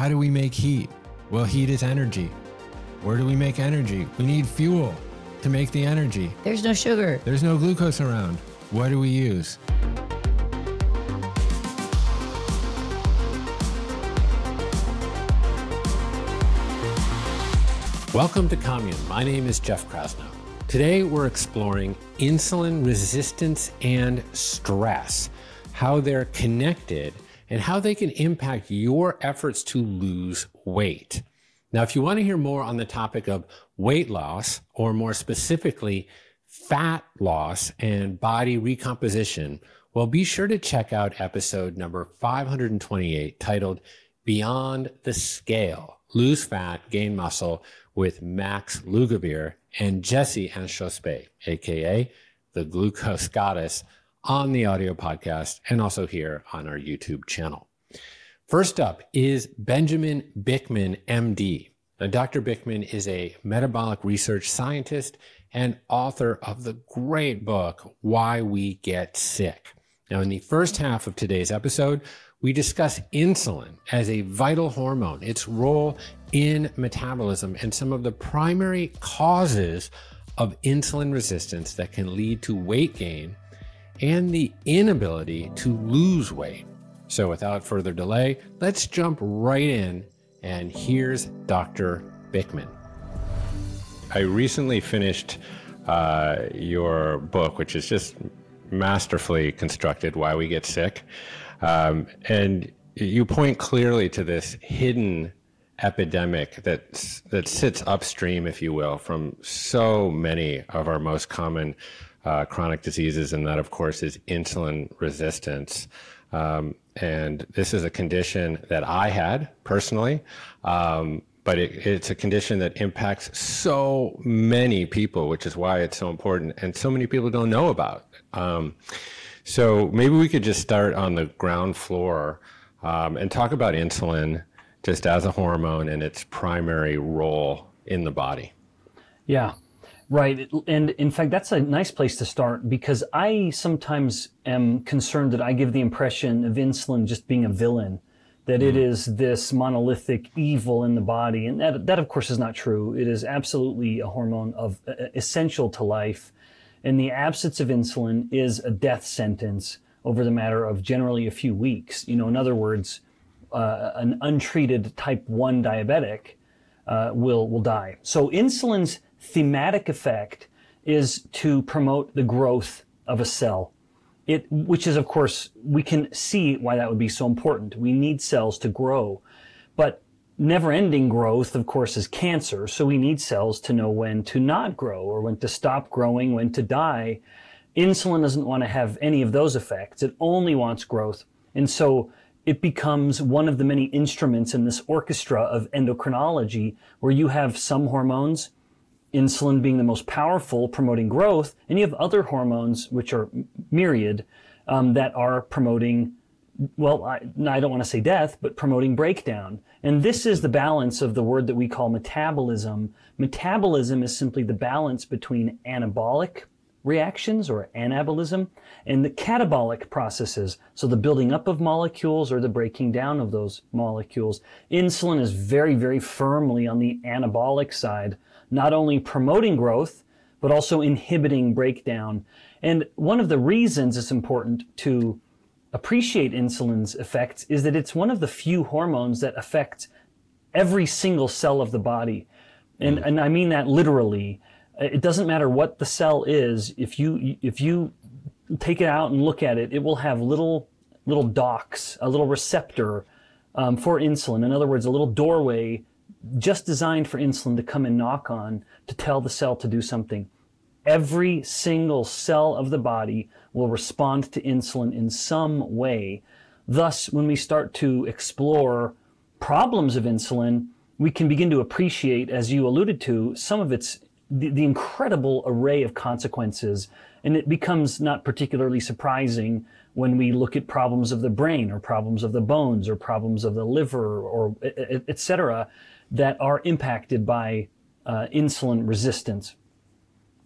How do we make heat? Well, heat is energy. Where do we make energy? We need fuel to make the energy. There's no sugar. There's no glucose around. What do we use? Welcome to Commune. My name is Jeff Krasno. Today we're exploring insulin resistance and stress, how they're connected, and how they can impact your efforts to lose weight. Now, if you want to hear more on the topic of weight loss, or more specifically, fat loss and body recomposition, well, be sure to check out episode number 528 titled Beyond the Scale Lose Fat, Gain Muscle with Max Lugavere and Jessie Inchauspé, aka the Glucose Goddess, on the audio podcast and also here on our YouTube channel. First up is Benjamin Bikman, MD. Now, Dr. Bikman is a metabolic research scientist and author of the great book, Why We Get Sick. Now, in the first half of today's episode, we discuss insulin as a vital hormone, its role in metabolism, and some of the primary causes of insulin resistance that can lead to weight gain and the inability to lose weight. So, without further delay, let's jump right in. And here's Dr. Bikman. I recently finished uh, your book, which is just masterfully constructed Why We Get Sick. Um, and you point clearly to this hidden epidemic that that sits upstream, if you will, from so many of our most common uh, chronic diseases, and that, of course, is insulin resistance. Um, and this is a condition that I had personally, um, but it, it's a condition that impacts so many people, which is why it's so important, and so many people don't know about. Um, so maybe we could just start on the ground floor um, and talk about insulin just as a hormone and its primary role in the body. Yeah, right. And in fact, that's a nice place to start because I sometimes am concerned that I give the impression of insulin just being a villain, that mm. it is this monolithic evil in the body. And that, that, of course, is not true. It is absolutely a hormone of uh, essential to life. And the absence of insulin is a death sentence over the matter of generally a few weeks. You know, in other words, uh, an untreated type 1 diabetic uh, will, will die. So insulin's thematic effect is to promote the growth of a cell. It, which is, of course, we can see why that would be so important. We need cells to grow. But never ending growth, of course, is cancer. So we need cells to know when to not grow or when to stop growing, when to die. Insulin doesn't want to have any of those effects. It only wants growth. And so it becomes one of the many instruments in this orchestra of endocrinology where you have some hormones, insulin being the most powerful, promoting growth, and you have other hormones, which are myriad, um, that are promoting, well, I, I don't want to say death, but promoting breakdown. And this is the balance of the word that we call metabolism. Metabolism is simply the balance between anabolic reactions or anabolism and the catabolic processes. So the building up of molecules or the breaking down of those molecules. Insulin is very, very firmly on the anabolic side, not only promoting growth, but also inhibiting breakdown. And one of the reasons it's important to appreciate insulin's effects is that it's one of the few hormones that affect every single cell of the body. And, mm. and I mean that literally it doesn't matter what the cell is. If you if you take it out and look at it, it will have little little docks, a little receptor um, for insulin. In other words, a little doorway just designed for insulin to come and knock on to tell the cell to do something. Every single cell of the body will respond to insulin in some way. Thus, when we start to explore problems of insulin, we can begin to appreciate, as you alluded to, some of its the, the incredible array of consequences. And it becomes not particularly surprising when we look at problems of the brain or problems of the bones or problems of the liver or etc. that are impacted by uh, insulin resistance.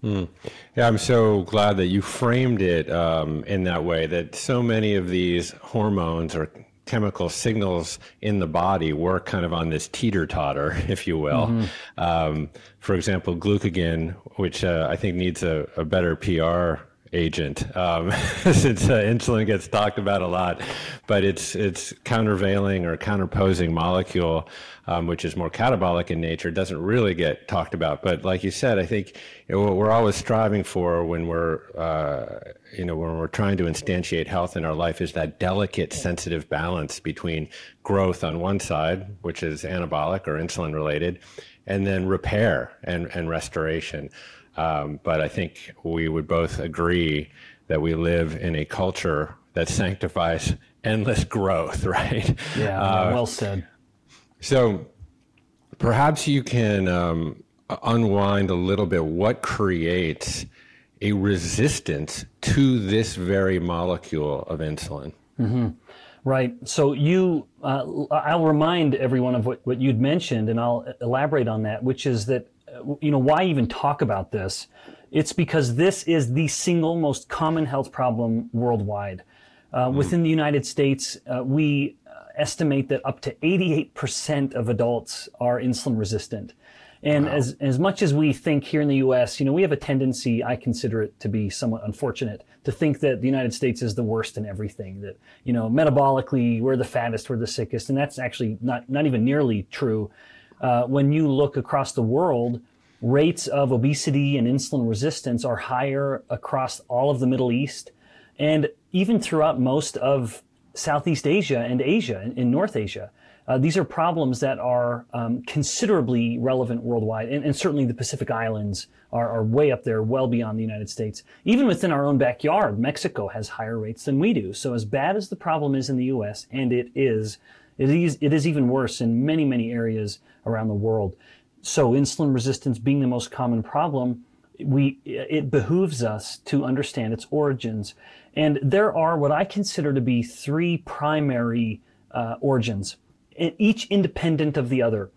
Mm. Yeah, I'm so glad that you framed it um, in that way. That so many of these hormones or chemical signals in the body work kind of on this teeter totter, if you will. Mm-hmm. Um, for example, glucagon, which uh, I think needs a, a better PR agent um, since uh, insulin gets talked about a lot, but it's it's countervailing or counterposing molecule, um, which is more catabolic in nature, doesn't really get talked about. But like you said, I think you know, what we're always striving for when we're uh, you know when we're trying to instantiate health in our life is that delicate, sensitive balance between growth on one side, which is anabolic or insulin related, and then repair and, and restoration. Um, but I think we would both agree that we live in a culture that sanctifies endless growth, right? Yeah, uh, well said. So perhaps you can um, unwind a little bit what creates a resistance to this very molecule of insulin. Mm-hmm. Right. So you, uh, I'll remind everyone of what, what you'd mentioned, and I'll elaborate on that, which is that you know, why even talk about this? It's because this is the single most common health problem worldwide. Uh, mm. Within the United States, uh, we uh, estimate that up to 88% of adults are insulin resistant. And wow. as, as much as we think here in the US, you know, we have a tendency, I consider it to be somewhat unfortunate, to think that the United States is the worst in everything, that, you know, metabolically, we're the fattest, we're the sickest. And that's actually not, not even nearly true uh, when you look across the world, rates of obesity and insulin resistance are higher across all of the Middle East and even throughout most of Southeast Asia and Asia, in, North Asia. Uh, these are problems that are um, considerably relevant worldwide, and, and, certainly the Pacific Islands are, are, way up there, well beyond the United States. Even within our own backyard, Mexico has higher rates than we do. So, as bad as the problem is in the U.S., and it is, it is, it is even worse in many, many areas around the world. So insulin resistance being the most common problem, we, it behooves us to understand its origins. And there are what I consider to be three primary uh, origins, each independent of the other.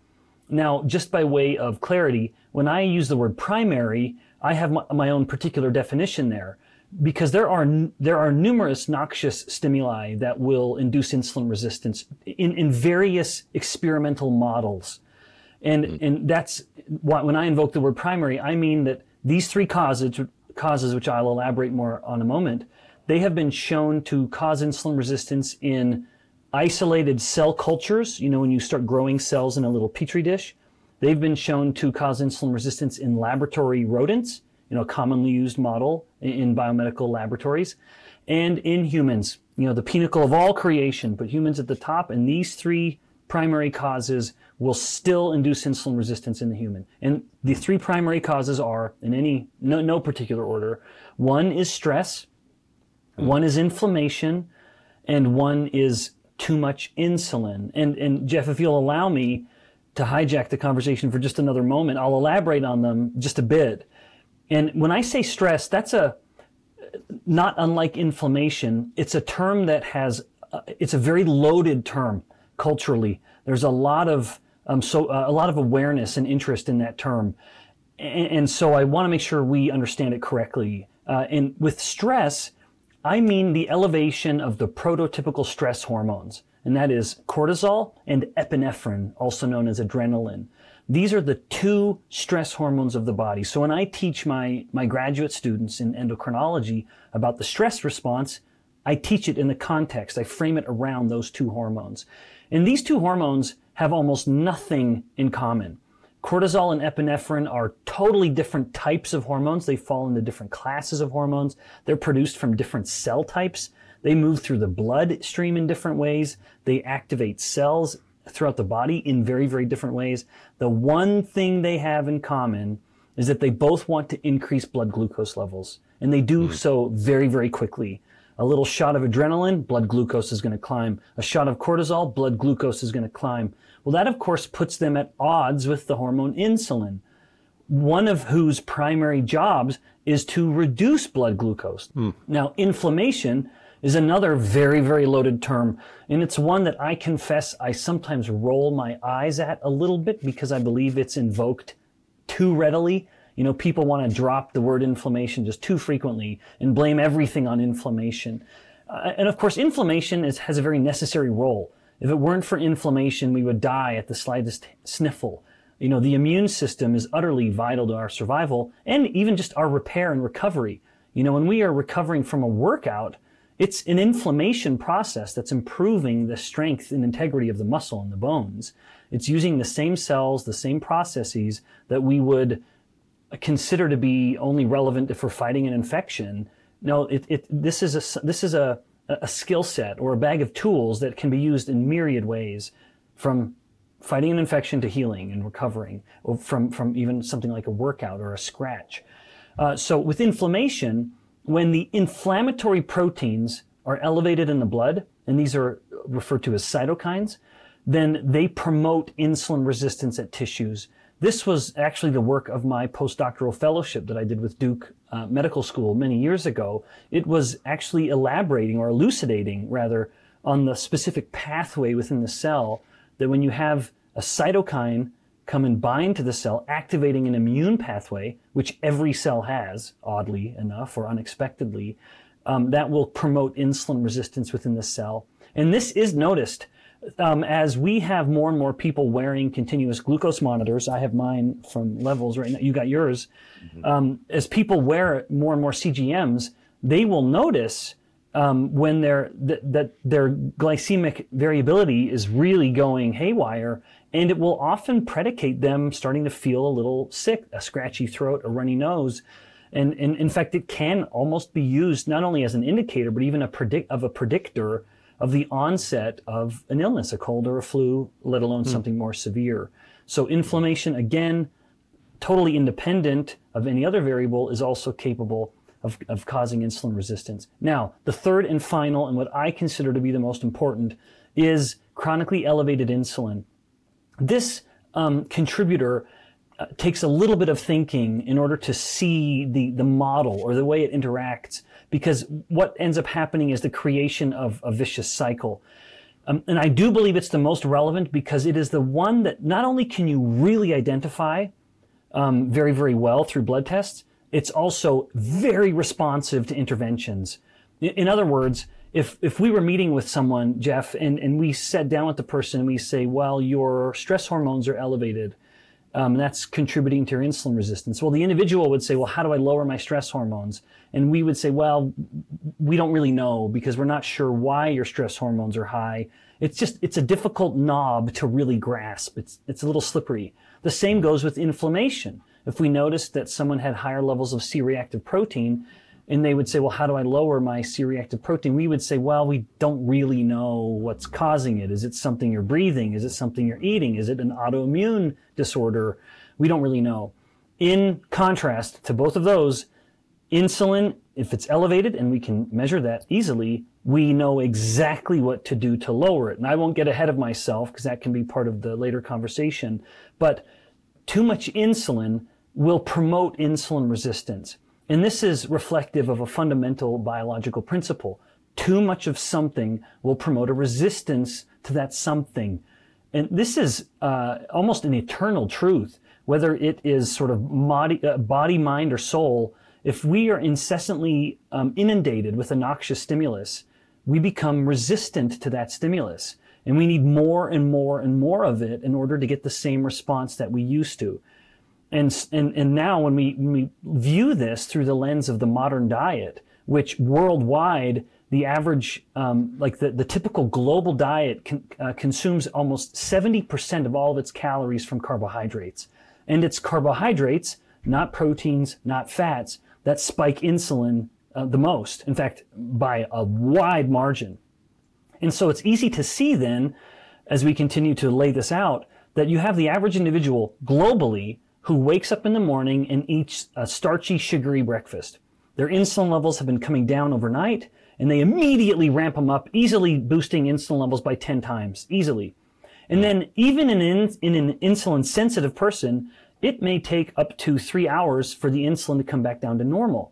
Now, just by way of clarity, when I use the word primary, I have my, my own particular definition there because there are there are numerous noxious stimuli that will induce insulin resistance in, in various experimental models. And, mm-hmm. and that's why when I invoke the word primary, I mean that these three causes, causes, which I'll elaborate more on a moment, they have been shown to cause insulin resistance in isolated cell cultures. You know, when you start growing cells in a little petri dish, they've been shown to cause insulin resistance in laboratory rodents, you know, a commonly used model in biomedical laboratories, and in humans. You know, the pinnacle of all creation, but humans at the top. And these three primary causes will still induce insulin resistance in the human. And the three primary causes are, in any no, no particular order, one is stress, one is inflammation, and one is too much insulin. And and Jeff, if you'll allow me to hijack the conversation for just another moment, I'll elaborate on them just a bit. And when I say stress, that's a not unlike inflammation. It's a term that has uh, it's a very loaded term culturally. There's a lot of um, so uh, a lot of awareness and interest in that term, and, and so I want to make sure we understand it correctly. Uh, and with stress, I mean the elevation of the prototypical stress hormones, and that is cortisol and epinephrine, also known as adrenaline. These are the two stress hormones of the body. So when I teach my, my graduate students in endocrinology about the stress response, I teach it in the context. I frame it around those two hormones. And these two hormones have almost nothing in common. Cortisol and epinephrine are totally different types of hormones. They fall into different classes of hormones. They're produced from different cell types. They move through the bloodstream in different ways. They activate cells throughout the body in very, very different ways. The one thing they have in common is that they both want to increase blood glucose levels. And they do mm. so very, very quickly. A little shot of adrenaline, blood glucose is going to climb. A shot of cortisol, blood glucose is going to climb. Well, that of course puts them at odds with the hormone insulin, one of whose primary jobs is to reduce blood glucose. Mm. Now, inflammation is another very, very loaded term. And it's one that I confess I sometimes roll my eyes at a little bit because I believe it's invoked too readily. You know, people want to drop the word inflammation just too frequently and blame everything on inflammation. Uh, and of course, inflammation is, has a very necessary role. If it weren't for inflammation, we would die at the slightest sniffle. You know, the immune system is utterly vital to our survival and even just our repair and recovery. You know, when we are recovering from a workout, it's an inflammation process that's improving the strength and integrity of the muscle and the bones. It's using the same cells, the same processes that we would consider to be only relevant if we're fighting an infection. No, it, it, this is a, this is a, a skill set or a bag of tools that can be used in myriad ways from fighting an infection to healing and recovering from, from even something like a workout or a scratch. Uh, so with inflammation, when the inflammatory proteins are elevated in the blood, and these are referred to as cytokines, then they promote insulin resistance at tissues. This was actually the work of my postdoctoral fellowship that I did with Duke uh, Medical School many years ago. It was actually elaborating or elucidating rather on the specific pathway within the cell that when you have a cytokine come and bind to the cell, activating an immune pathway, which every cell has, oddly enough or unexpectedly, um, that will promote insulin resistance within the cell. And this is noticed um, as we have more and more people wearing continuous glucose monitors. I have mine from levels right now. You got yours. Mm-hmm. Um, as people wear more and more CGMs, they will notice um, when their th- that their glycemic variability is really going haywire and it will often predicate them starting to feel a little sick, a scratchy throat, a runny nose. And, and in fact, it can almost be used not only as an indicator, but even a predict of a predictor of the onset of an illness, a cold or a flu, let alone mm. something more severe. So inflammation, again, totally independent of any other variable, is also capable of, of causing insulin resistance. Now, the third and final, and what I consider to be the most important, is chronically elevated insulin. This um, contributor uh, takes a little bit of thinking in order to see the, the model or the way it interacts, because what ends up happening is the creation of a vicious cycle. Um, and I do believe it's the most relevant because it is the one that not only can you really identify um, very, very well through blood tests, it's also very responsive to interventions. In, other words, if if we were meeting with someone, Jeff, and, and we sat down with the person and we say, well, your stress hormones are elevated, um, that's contributing to your insulin resistance. Well, the individual would say, well, how do I lower my stress hormones? And we would say, well, we don't really know because we're not sure why your stress hormones are high. It's just, it's a difficult knob to really grasp. It's, it's a little slippery. The same goes with inflammation. If we noticed that someone had higher levels of C-reactive protein, and they would say, well, how do I lower my C-reactive protein? We would say, well, we don't really know what's causing it. Is it something you're breathing? Is it something you're eating? Is it an autoimmune disorder? We don't really know. In contrast to both of those, insulin, if it's elevated and we can measure that easily, we know exactly what to do to lower it. And I won't get ahead of myself because that can be part of the later conversation. But too much insulin will promote insulin resistance. And this is reflective of a fundamental biological principle. Too much of something will promote a resistance to that something. And this is uh, almost an eternal truth, whether it is sort of body, uh, body, mind, or soul. If we are incessantly um, inundated with a noxious stimulus, we become resistant to that stimulus. And we need more and more and more of it in order to get the same response that we used to. And, and, and now when we, we view this through the lens of the modern diet, which worldwide, the average, um, like the, the typical global diet con, uh, consumes almost 70% of all of its calories from carbohydrates. And it's carbohydrates, not proteins, not fats, that spike insulin uh, the most. In fact, by a wide margin. And so it's easy to see then, as we continue to lay this out, that you have the average individual globally who wakes up in the morning and eats a starchy, sugary breakfast. Their insulin levels have been coming down overnight, and they immediately ramp them up, easily boosting insulin levels by 10 times, easily. And then even in, in, an insulin sensitive person, it may take up to three hours for the insulin to come back down to normal.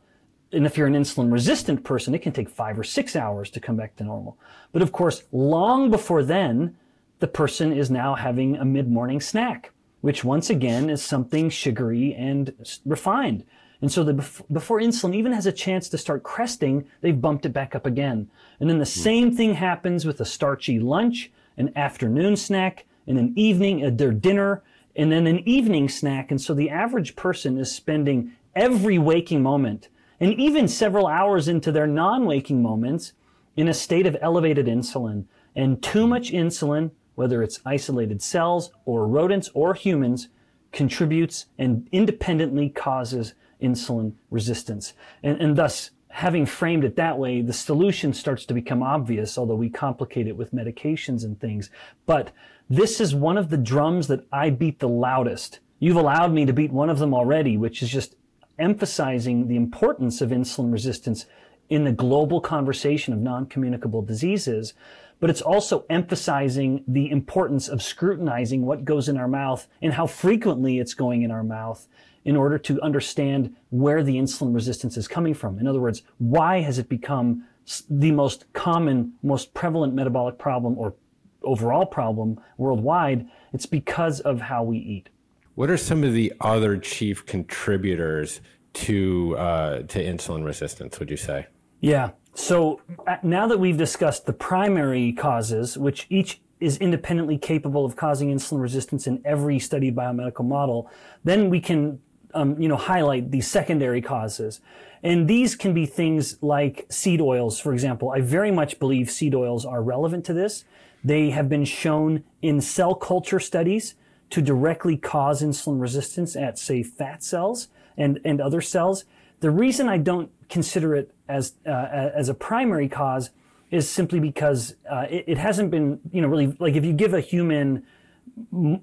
And if you're an insulin resistant person, it can take five or six hours to come back to normal. But of course, long before then, the person is now having a mid morning snack which once again is something sugary and refined. And so the, before insulin even has a chance to start cresting, they've bumped it back up again. And then the hmm. same thing happens with a starchy lunch, an afternoon snack, and an evening, uh, their dinner, and then an evening snack. And so the average person is spending every waking moment and even several hours into their non-waking moments in a state of elevated insulin. And too much insulin, whether it's isolated cells or rodents or humans, contributes and independently causes insulin resistance. And, and thus, having framed it that way, the solution starts to become obvious, although we complicate it with medications and things. But this is one of the drums that I beat the loudest. You've allowed me to beat one of them already, which is just emphasizing the importance of insulin resistance in the global conversation of non-communicable diseases, but it's also emphasizing the importance of scrutinizing what goes in our mouth and how frequently it's going in our mouth in order to understand where the insulin resistance is coming from. In other words, why has it become the most common, most prevalent metabolic problem or overall problem worldwide? It's because of how we eat. What are some of the other chief contributors to uh, to insulin resistance? Would you say? Yeah. So uh, now that we've discussed the primary causes, which each is independently capable of causing insulin resistance in every studied biomedical model, then we can um, you know highlight the secondary causes. And these can be things like seed oils, for example. I very much believe seed oils are relevant to this. They have been shown in cell culture studies to directly cause insulin resistance at, say, fat cells and, and other cells. The reason I don't consider it as, uh, as a primary cause is simply because uh, it, it, hasn't been, you know, really, like if you give a human,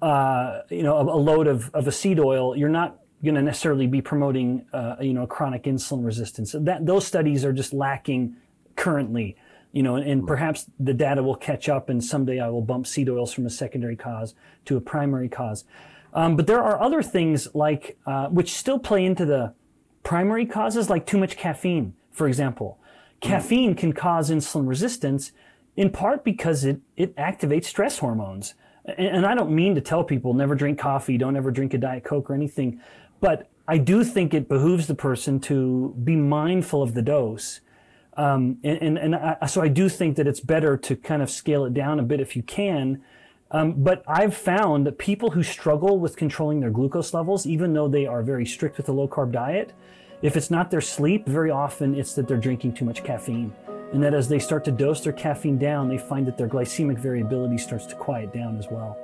uh, you know, a, a, load of, of a seed oil, you're not going to necessarily be promoting, uh, you know, chronic insulin resistance. That, those studies are just lacking currently you know, and, perhaps the data will catch up and someday I will bump seed oils from a secondary cause to a primary cause. Um, but there are other things like, uh, which still play into the primary causes, like too much caffeine, for example. Caffeine can cause insulin resistance in part because it, it activates stress hormones. And, and I don't mean to tell people never drink coffee, don't ever drink a Diet Coke or anything, but I do think it behooves the person to be mindful of the dose um, and and, and I, so I do think that it's better to kind of scale it down a bit if you can. Um, but I've found that people who struggle with controlling their glucose levels, even though they are very strict with a low carb diet, if it's not their sleep, very often it's that they're drinking too much caffeine. And that as they start to dose their caffeine down, they find that their glycemic variability starts to quiet down as well.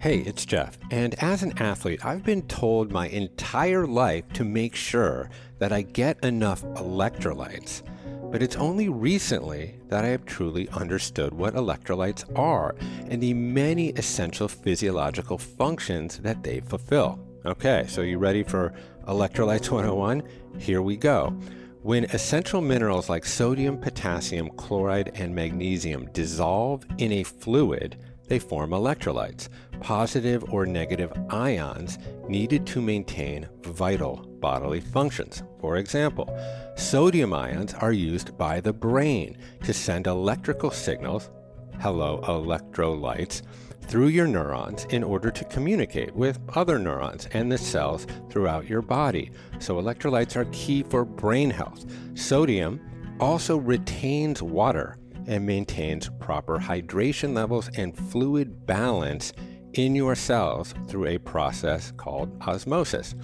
Hey, it's Jeff. And as an athlete, I've been told my entire life to make sure that I get enough electrolytes. But it's only recently that I have truly understood what electrolytes are and the many essential physiological functions that they fulfill. Okay, so you ready for Electrolytes 101? Here we go. When essential minerals like sodium, potassium, chloride, and magnesium dissolve in a fluid, they form electrolytes, positive or negative ions needed to maintain vital bodily functions. For example, sodium ions are used by the brain to send electrical signals, hello, electrolytes, through your neurons in order to communicate with other neurons and the cells throughout your body. So, electrolytes are key for brain health. Sodium also retains water and maintains proper hydration levels and fluid balance in your cells through a process called osmosis.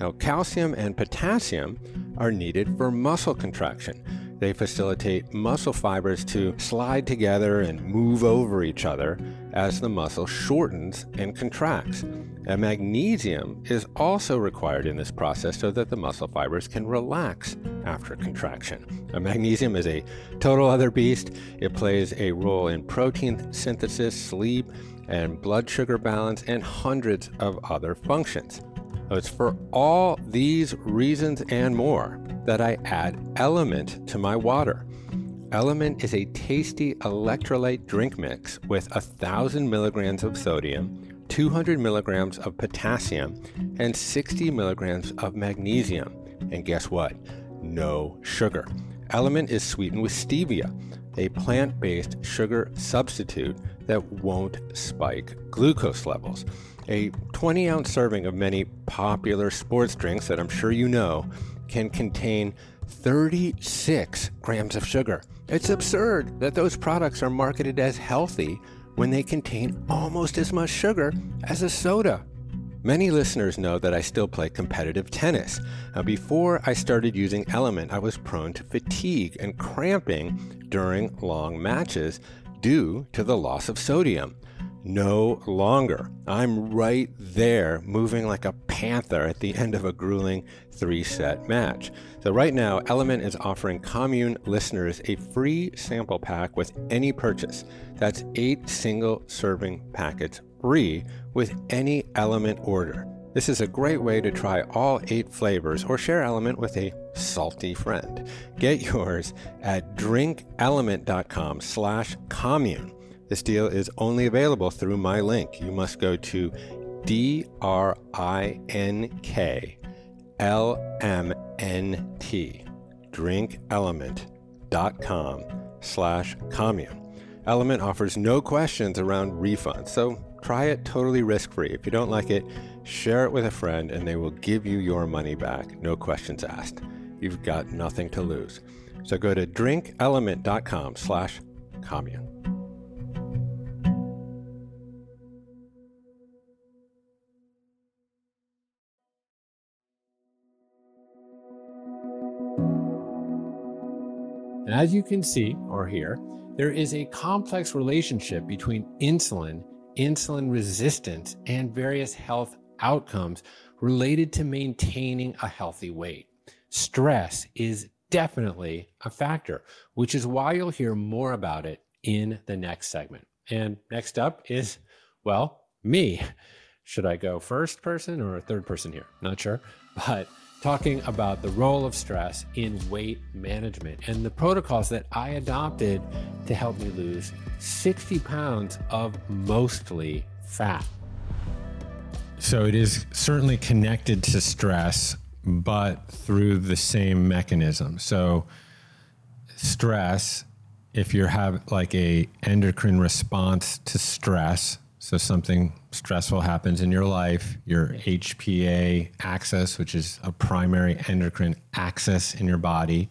Now, calcium and potassium are needed for muscle contraction. They facilitate muscle fibers to slide together and move over each other as the muscle shortens and contracts. And magnesium is also required in this process so that the muscle fibers can relax after contraction. Now, magnesium is a total other beast. It plays a role in protein synthesis, sleep, and blood sugar balance, and hundreds of other functions. Oh, it's for all these reasons and more that I add Element to my water. Element is a tasty electrolyte drink mix with 1,000 milligrams of sodium, 200 milligrams of potassium, and 60 milligrams of magnesium. And guess what? No sugar. Element is sweetened with stevia. a plant based sugar substitute that won't spike glucose levels. A 20 ounce serving of many popular sports drinks that I'm sure you know can contain 36 grams of sugar. It's absurd that those products are marketed as healthy when they contain almost as much sugar as a soda. Many listeners know that I still play competitive tennis. Now, before I started using Element, I was prone to fatigue and cramping during long matches due to the loss of sodium. No longer. I'm right there, moving like a panther at the end of a grueling three set match. So, right now, Element is offering Commune listeners a free sample pack with any purchase. That's eight single serving packets free with any Element order. This is a great way to try all eight flavors or share Element with a salty friend. Get yours at drinkelement.com slash commune. This deal is only available through my link. You must go to D-R-I-N-K-L-M-N-T, drinkelement.com slash commune. Element offers no questions around refunds, so try it totally risk free. If you don't like it, share it with a friend and they will give you your money back, no questions asked. You've got nothing to lose. So go to drinkelement.com slash commune. And as you can see or hear, there is a complex relationship between insulin, insulin resistance, and various health outcomes related to maintaining a healthy weight. Stress is definitely a factor, which is why you'll hear more about it in the next segment. And next up is, well, me. Should I go first person or third person here? Not sure. But talking about the role of stress in weight management and the protocols that I adopted to help me lose 60 pounds of mostly fat. So it is certainly connected to stress, but through the same mechanism. So stress, if you have like a endocrine response to stress, so something stressful happens in your life, your HPA axis, which is a primary endocrine axis in your body,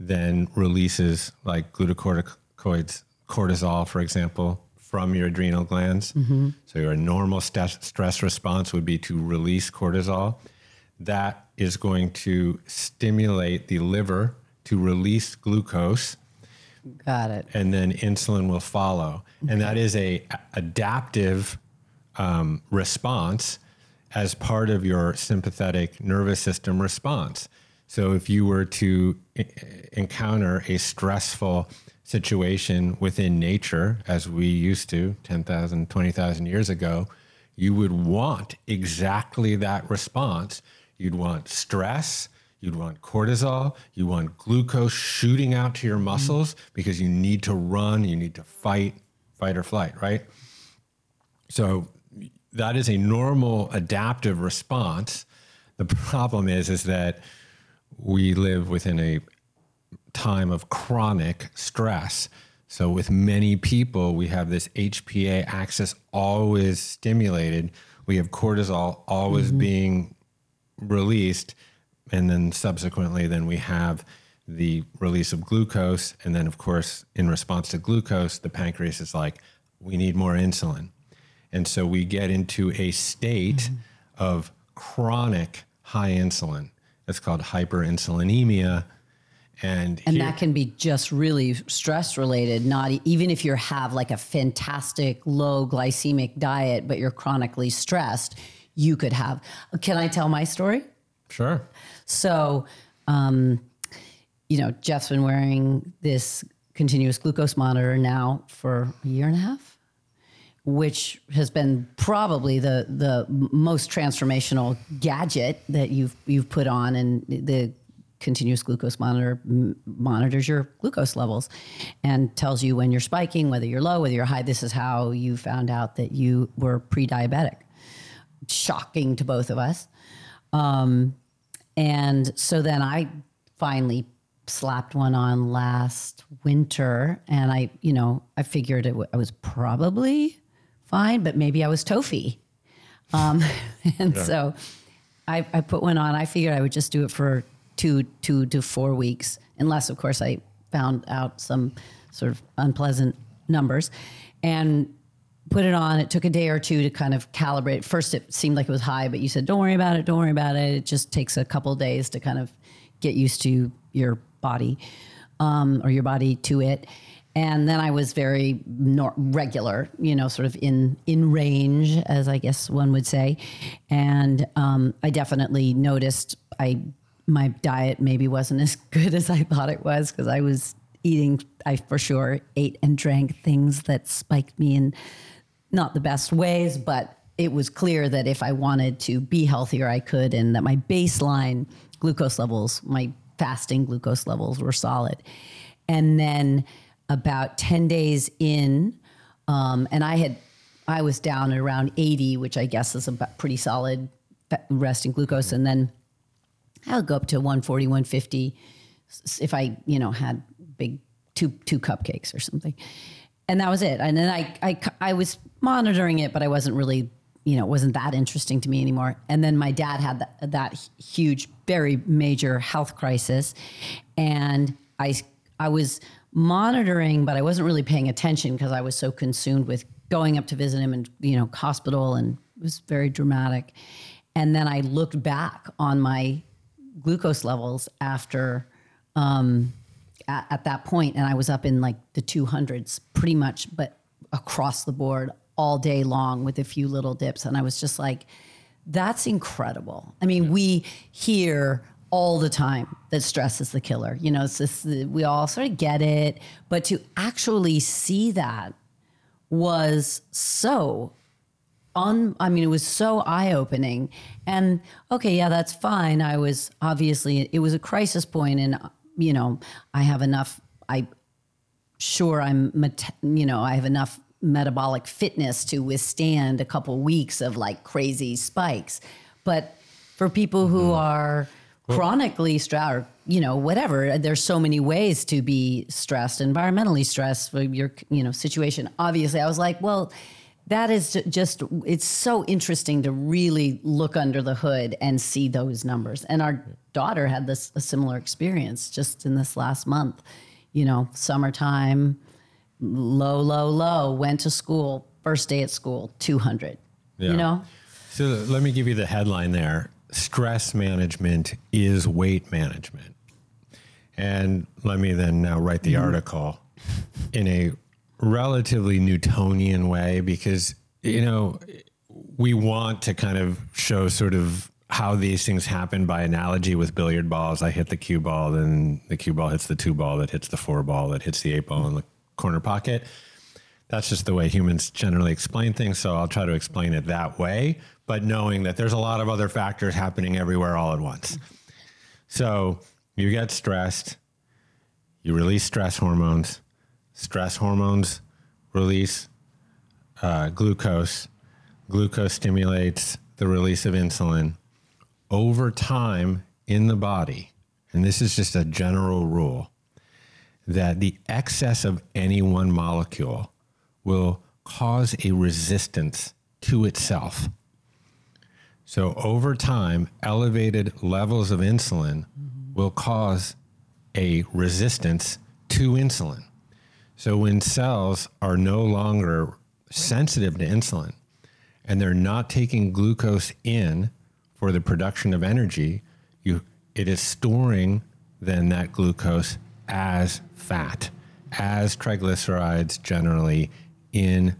then releases like glucocorticoids, cortisol, for example, from your adrenal glands. Mm-hmm. So your normal st- stress response would be to release cortisol. That is going to stimulate the liver to release glucose Got it. and then insulin will follow. Okay. And that is a adaptive um, response as part of your sympathetic nervous system response. So if you were to encounter a stressful situation within nature, as we used to 10,000, 20,000 years ago, you would want exactly that response. You'd want stress, You'd want cortisol, you want glucose shooting out to your muscles mm-hmm. because you need to run, you need to fight, fight or flight, right? So that is a normal adaptive response. The problem is is that we live within a time of chronic stress. So with many people, we have this HPA axis always stimulated. We have cortisol always mm-hmm. being released and then subsequently then we have the release of glucose. And then of course in response to glucose the pancreas is like we need more insulin. And so we get into a state mm-hmm. of chronic high insulin. It's called hyperinsulinemia. And and here, that can be just really stress related not even if you have like a fantastic low glycemic diet but you're chronically stressed you could have can i tell my story? Sure so, um, you know, Jeff's been wearing this continuous glucose monitor now for a year and a half, which has been probably the the most transformational gadget that you've you've put on, and the continuous glucose monitor m- monitors your glucose levels and tells you when you're spiking, whether you're low, whether you're high. This is how you found out that you were pre-diabetic. Shocking to both of us. Um, and so then I finally slapped one on last winter, and I, you know, I figured it w- I was probably fine, but maybe I was toffee. Um, and so I, I put one on. I figured I would just do it for two, two to four weeks, unless, of course, I found out some sort of unpleasant numbers, and put it on. It took a day or two to kind of calibrate. First, it seemed like it was high, but you said, "Don't worry about it. Don't worry about it. It just takes a couple days to kind of get used to your body um, or your body to it." And then I was very nor- regular, you know, sort of in in range, as I guess one would say. And um, I definitely noticed I my diet maybe wasn't as good as I thought it was because I was eating. I for sure ate and drank things that spiked me in not the best ways, but it was clear that if I wanted to be healthier, I could, and that my baseline glucose levels, my fasting glucose levels were solid. And then about 10 days in, um, and I had, I was down at around 80, which I guess is a pretty solid resting glucose. And then I'll go up to 140, 150 if I, you know, had big two, two cupcakes or something and that was it. And then I, I, I was monitoring it, but I wasn't really, you know, it wasn't that interesting to me anymore. And then my dad had that, that huge, very major health crisis. And I, I was monitoring, but I wasn't really paying attention because I was so consumed with going up to visit him and, you know, hospital and it was very dramatic. And then I looked back on my glucose levels after, um, at, at that point, and I was up in like the 200s pretty much, but across the board all day long with a few little dips. And I was just like, that's incredible. I mean, we hear all the time that stress is the killer. You know, it's this, we all sort of get it, but to actually see that was so un, I mean, it was so eye opening. And okay, yeah, that's fine. I was obviously, it was a crisis point and you know, I have enough, I sure I'm, you know, I have enough metabolic fitness to withstand a couple weeks of like crazy spikes. But for people who mm-hmm. are chronically stressed, or, you know, whatever, there's so many ways to be stressed, environmentally stressed for your, you know, situation. Obviously, I was like, well, that is just it's so interesting to really look under the hood and see those numbers. And our daughter had this a similar experience just in this last month. You know summertime low low low went to school first day at school 200 yeah. you know? So let me give you the headline there. Stress management is weight management. And let me then now write the mm-hmm. article in a relatively Newtonian way because, you know, we want to kind of show sort of how these things happen by analogy with billiard balls. I hit the cue ball, then the cue ball hits the two ball that hits the four ball that hits the eight ball in the corner pocket. That's just the way humans generally explain things. So I'll try to explain it that way, but knowing that there's a lot of other factors happening everywhere all at once. So you get stressed, you release stress hormones, stress hormones release uh, glucose. Glucose stimulates the release of insulin. Over time in the body, and this is just a general rule, that the excess of any one molecule will cause a resistance to itself. So, over time, elevated levels of insulin mm-hmm. will cause a resistance to insulin. So when cells are no longer sensitive to insulin and they're not taking glucose in for the production of energy, you it is storing then that glucose as fat, as triglycerides generally in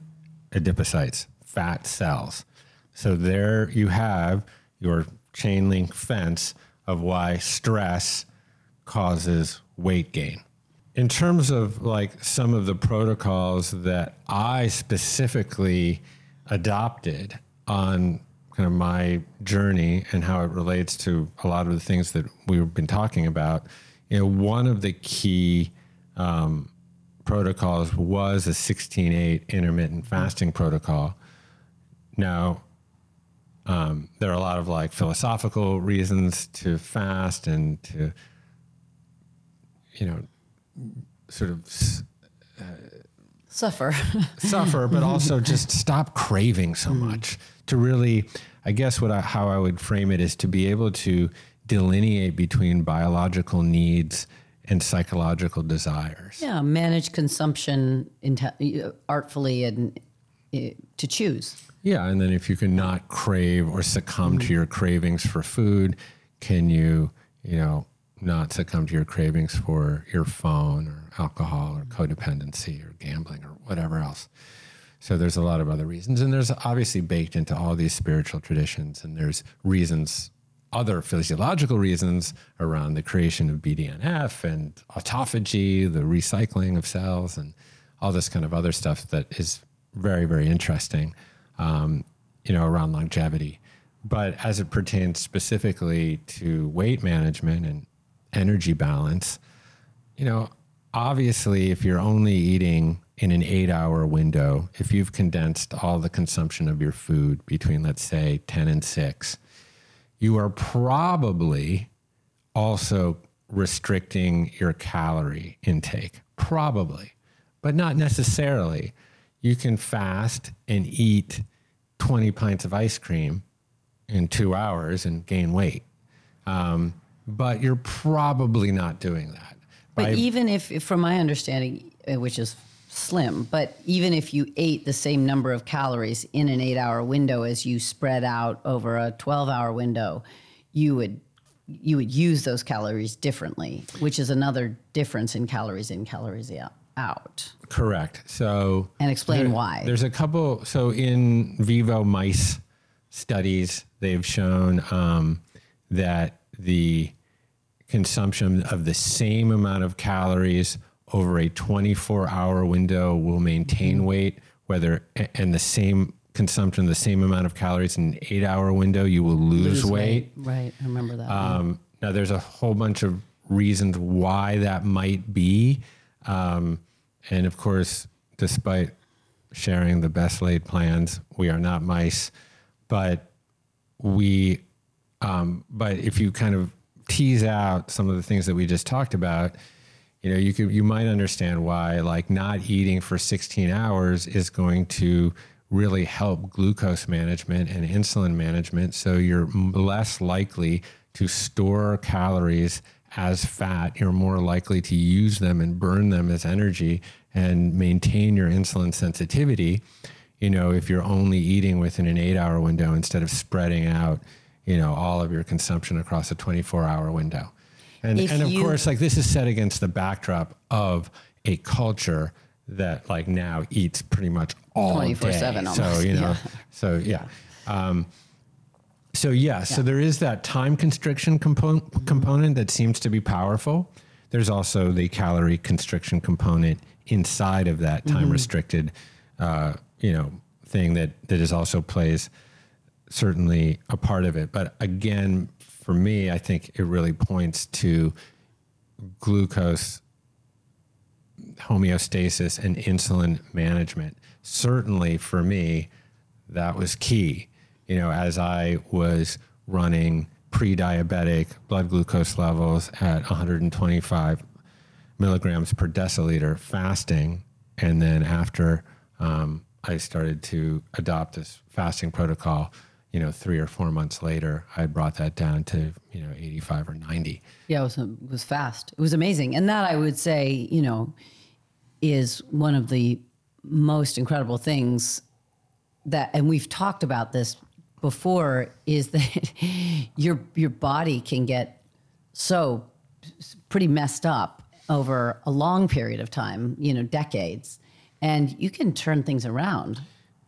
adipocytes, fat cells. So there you have your chain link fence of why stress causes weight gain in terms of like some of the protocols that I specifically adopted on kind of my journey and how it relates to a lot of the things that we've been talking about, you know, one of the key um, protocols was a 16-8 intermittent fasting protocol. Now, um, there are a lot of like philosophical reasons to fast and to you know, sort of s- uh, Suffer. suffer, but also just stop craving so mm. much. To really, I guess what I, how I would frame it is to be able to delineate between biological needs and psychological desires. yeah, manage consumption inte- uh, artfully and uh, to choose. Yeah, and then if you can not crave or succumb to mm. your cravings for food, can you, you know, not succumb to your cravings for your phone or alcohol or codependency or gambling or whatever else? So there's a lot of other reasons, and there's obviously baked into all these spiritual traditions, and there's reasons, other physiological reasons around the creation of BDNF and autophagy, the recycling of cells, and all this kind of other stuff that is very, very interesting, um, you know, around longevity. But as it pertains specifically to weight management and energy balance, you know, obviously, if you're only eating in an eight hour window, if you've condensed all the consumption of your food between, let's say, 10 and 6, you are probably also restricting your calorie intake. Probably, but not necessarily. You can fast and eat 20 pints of ice cream in two hours and gain weight. Um, but you're probably not doing that. But By- even if, if- from my understanding, uh, which is slim, but even if you ate the same number of calories in an eight hour window as you spread out over a 12 hour window, you would you would use those calories differently, which is another difference in calories in, calories out- out. Correct. So, And explain why. There's a couple. So, in vivo mice studies, they've shown um, that the consumption of the same amount of calories over a 24 hour window will Mm-hmm. maintain weight, whether and the same consumption, the same amount of calories in an eight hour window, you will lose, weight. Right, I remember that. Um, now, there's a whole bunch of reasons why that might be. Um, and of course, despite sharing the best laid plans, we are not mice. But we, um, but if you kind of tease out some of the things that we just talked about, you know, you could, you might understand why like not eating for 16 hours is going to really help glucose management and insulin management. So you're less likely to store calories as fat. You're more likely to use them and burn them as energy and maintain your insulin sensitivity. You know, if you're only eating within an eight hour window instead of spreading out, you know, all of your consumption across a 24 hour window. And, If and of you- course, like this is set against the backdrop of a culture that like now eats pretty much all 24/7 day. So you know, yeah. so yeah. Um, so yeah, so there is that time constriction component component that seems to be powerful. There's also the calorie constriction component inside of that time Mm-hmm. restricted, uh, you know, thing that that is also plays certainly a part of it. But again, for me, I think it really points to glucose homeostasis and insulin management. Certainly for me, that was key. You know, as I was running pre diabetic blood glucose levels at 125 milligrams per deciliter fasting. And then after um, I started to adopt this fasting protocol, you know, three or four months later, I brought that down to, you know, 85 or 90. Yeah, it was, it was fast. It was amazing. And that I would say, you know, is one of the most incredible things that, and we've talked about this before, is that your your body can get so pretty messed up over a long period of time, you know, decades, and you can turn things around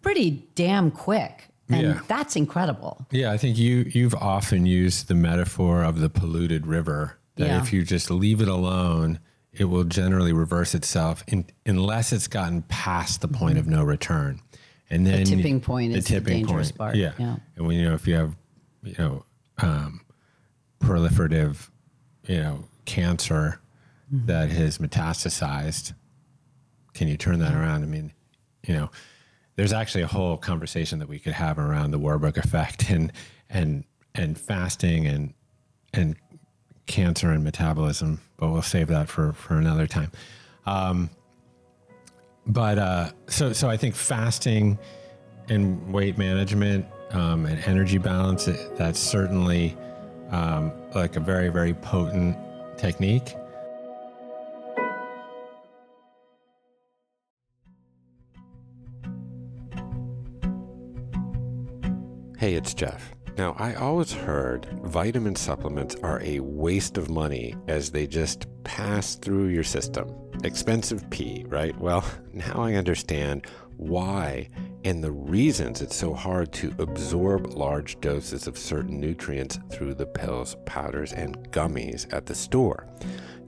pretty damn quick. And Yeah. that's incredible. Yeah, I think you you've often used the metaphor of the polluted river that Yeah. if you just leave it alone, it will generally reverse itself in, unless it's gotten past the point of no return. And then the tipping point is the dangerous part, Yeah. yeah. And when you know if you have you know um, proliferative, you know, cancer Mm-hmm. that has metastasized, can you turn that around? I mean, you know, there's actually a whole conversation that we could have around the Warburg effect and and and fasting and and cancer and metabolism. but we'll save that for for another time. Um, but uh, so so I think fasting and weight management um, and energy balance that's certainly um, like a very very potent technique. Hey, it's Jeff. Now, I always heard vitamin supplements are a waste of money as they just pass through your system. Expensive pee, right? Well, now I understand why and the reasons it's so hard to absorb large doses of certain nutrients through the pills, powders, and gummies at the store.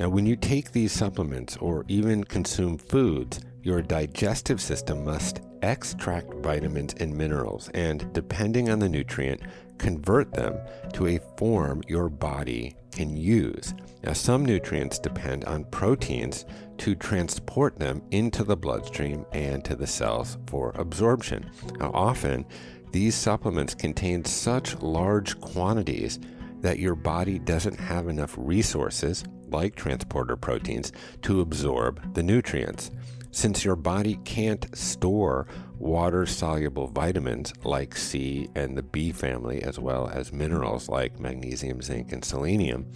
Now, when you take these supplements or even consume foods, your digestive system must extract vitamins and minerals and, depending on the nutrient, convert them to a form your body can use. Now, some nutrients depend on proteins to transport them into the bloodstream and to the cells for absorption. Now, often, these supplements contain such large quantities that your body doesn't have enough resources, like transporter proteins, to absorb the nutrients. Since your body can't store water soluble vitamins like C and the B family, as well as minerals like magnesium, zinc, and selenium,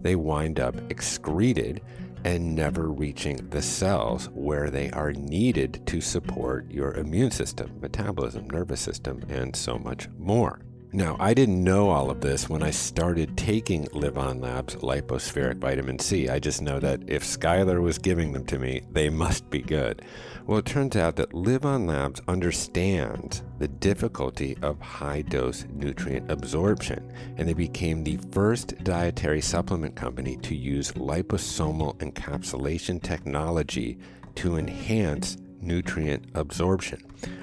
they wind up excreted and never reaching the cells where they are needed to support your immune system, metabolism, nervous system, and so much more. Now, I didn't know all of this when I started taking LivOn Labs lipospheric vitamin C. I just know that if Schuyler was giving them to me, they must be good. Well, it turns out that LivOn Labs understands the difficulty of high dose nutrient absorption, and they became the first dietary supplement company to use liposomal encapsulation technology to enhance nutrient absorption.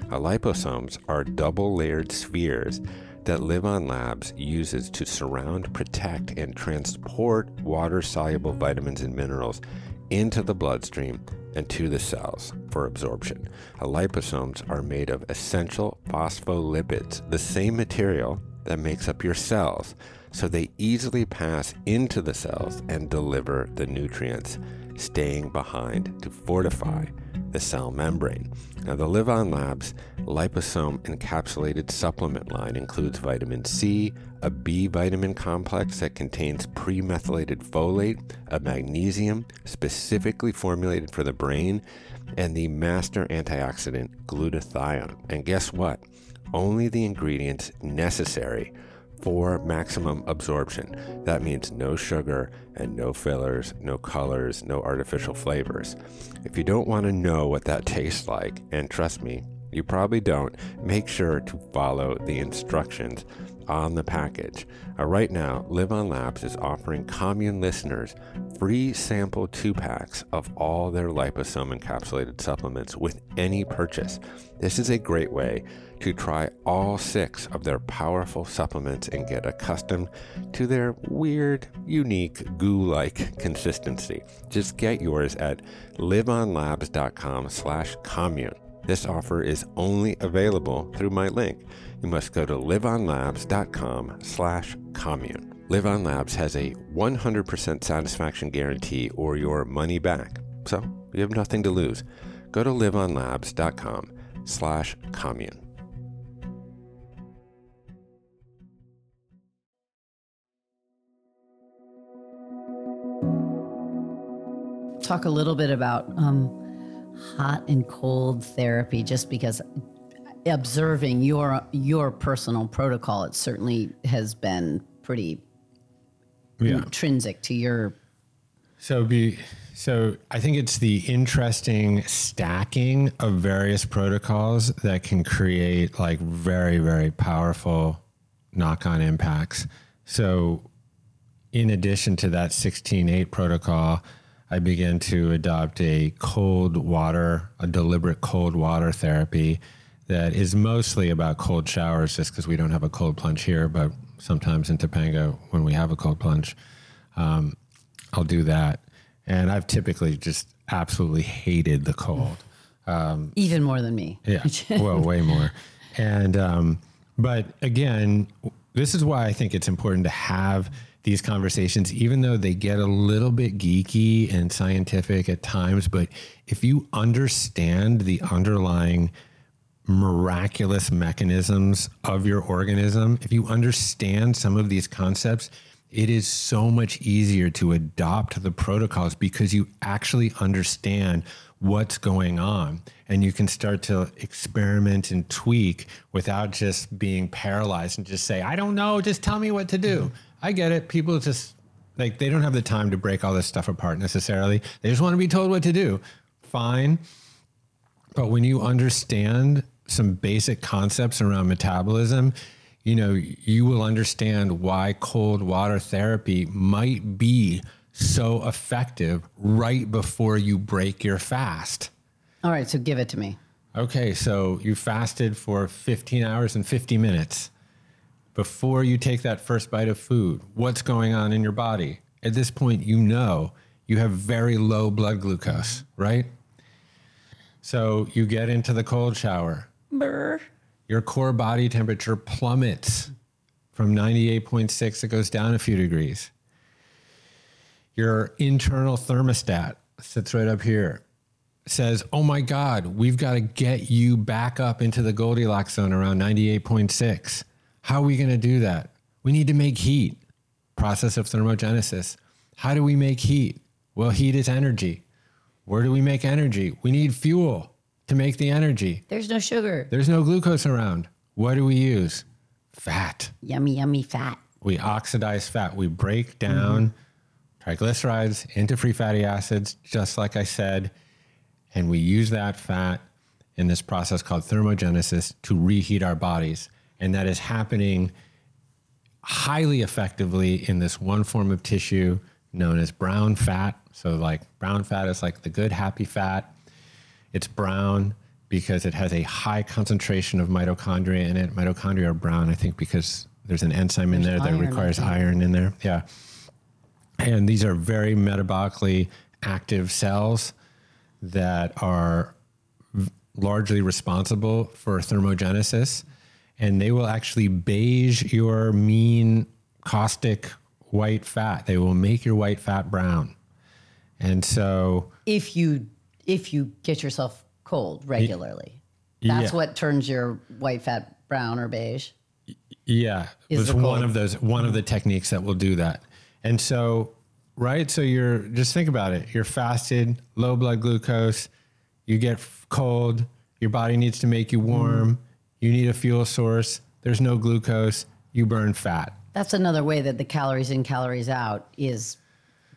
Liposomes are double layered spheres that LivOn Labs uses to surround, protect, and transport water soluble vitamins and minerals into the bloodstream and to the cells for absorption. liposomes are made of essential phospholipids, the same material that makes up your cells, so they easily pass into the cells and deliver the nutrients, staying behind to fortify the cell membrane. Now, the LivOn Labs liposome encapsulated supplement line includes vitamin C, a B vitamin complex that contains premethylated folate, a magnesium specifically formulated for the brain, and the master antioxidant glutathione. And guess what? Only the ingredients necessary for maximum absorption. That means no sugar and no fillers, no colors, no artificial flavors. If you don't want to know what that tastes like, and trust me, you probably don't, make sure to follow the instructions on the package. Uh, right now, LivOn Labs is offering commune listeners free sample two packs of all their liposome encapsulated supplements with any purchase. This is a great way to try all six of their powerful supplements and get accustomed to their weird, unique, goo-like consistency. Just get yours at livonlabs.com slash commune. This offer is only available through my link. You must go to livonlabs.com slash commune. LivOn Labs has a 100% satisfaction guarantee or your money back. So you have nothing to lose. Go to livonlabs.com slash commune. talk a little bit about um, hot and cold therapy, just because observing your your personal protocol, it certainly has been pretty yeah. intrinsic to your. So be so I think it's the interesting stacking of various protocols that can create like very very powerful knock-on impacts. So in addition to that 16-8 protocol, I began to adopt a cold water, a deliberate cold water therapy that is mostly about cold showers, just because we don't have a cold plunge here. But sometimes in Topanga, when we have a cold plunge, um, I'll do that. And I've typically just absolutely hated the cold. Um, Even more than me. Yeah. well, way more. And, um, but again, this is why I think it's important to have these conversations, even though they get a little bit geeky and scientific at times. But if you understand the underlying miraculous mechanisms of your organism, if you understand some of these concepts, it is so much easier to adopt the protocols because you actually understand what's going on. And you can start to experiment and tweak without just being paralyzed and just say i don't know just tell me what to do. Mm-hmm. I get it. People just like they don't have the time to break all this stuff apart necessarily. They just want to be told what to do. Fine. But when you understand some basic concepts around metabolism you know you will understand why cold water therapy might be so effective right before you break your fast. All right, so give it to me. Okay, so you fasted for 15 hours and 50 minutes. Before you take that first bite of food, what's going on in your body? At this point, you know you have very low blood glucose, right? So you get into the cold shower. Brr. Your core body temperature plummets from 98.6, it goes down a few degrees. Your internal thermostat sits right up here. Says, oh my God, we've got to get you back up into the Goldilocks zone around 98.6. How are we going to do that? We need to make heat. Process of thermogenesis. How do we make heat? Well, heat is energy. Where do we make energy? We need fuel to make the energy. There's no sugar. There's no glucose around. What do we use? Fat. Yummy, yummy fat. We oxidize fat. We break down triglycerides into free fatty acids, just like I said, and we use that fat in this process called thermogenesis to reheat our bodies. And that is happening highly effectively in this one form of tissue known as brown fat. So, like, brown fat is like the good, happy fat. It's brown because it has a high concentration of mitochondria in it. Mitochondria are brown, I think, because there's an enzyme in there that requires iron in there. Yeah. And these are very metabolically active cells that are v- largely responsible for thermogenesis. And they will actually beige your mean caustic white fat. They will make your white fat brown. And so, If you if you get yourself cold regularly, that's Yeah. what turns your white fat brown or beige. Yeah, Is one of those one of the techniques that will do that. And so, right, so you're just think about it. You're fasted, low blood glucose, you get cold, your body needs to make you mm-hmm. warm, you need a fuel source, there's no glucose, you burn fat. That's another way that the calories in, calories out is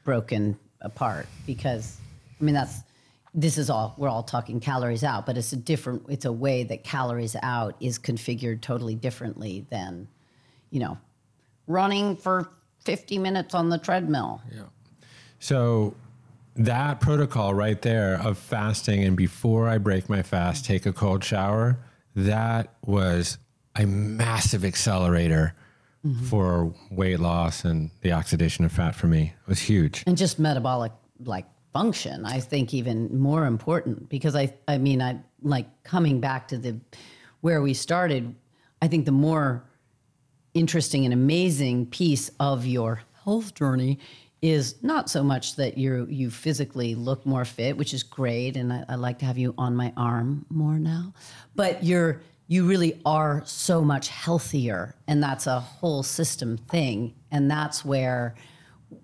broken apart because I mean that's this is all we're all talking calories out, but it's a different it's a way that calories out is configured totally differently than, you know, running for 50 minutes on the treadmill. Yeah. So that protocol right there of fasting and before I break my fast, take a cold shower, that was a massive accelerator mm-hmm. for weight loss and the oxidation of fat for me. It was huge. and just metabolic like function i think even more important because i i mean i like coming back to the where we started i think the more interesting and amazing piece of your health journey is not so much that you you physically look more fit which is great and I, I like to have you on my arm more now but you're you really are so much healthier and that's a whole system thing and that's where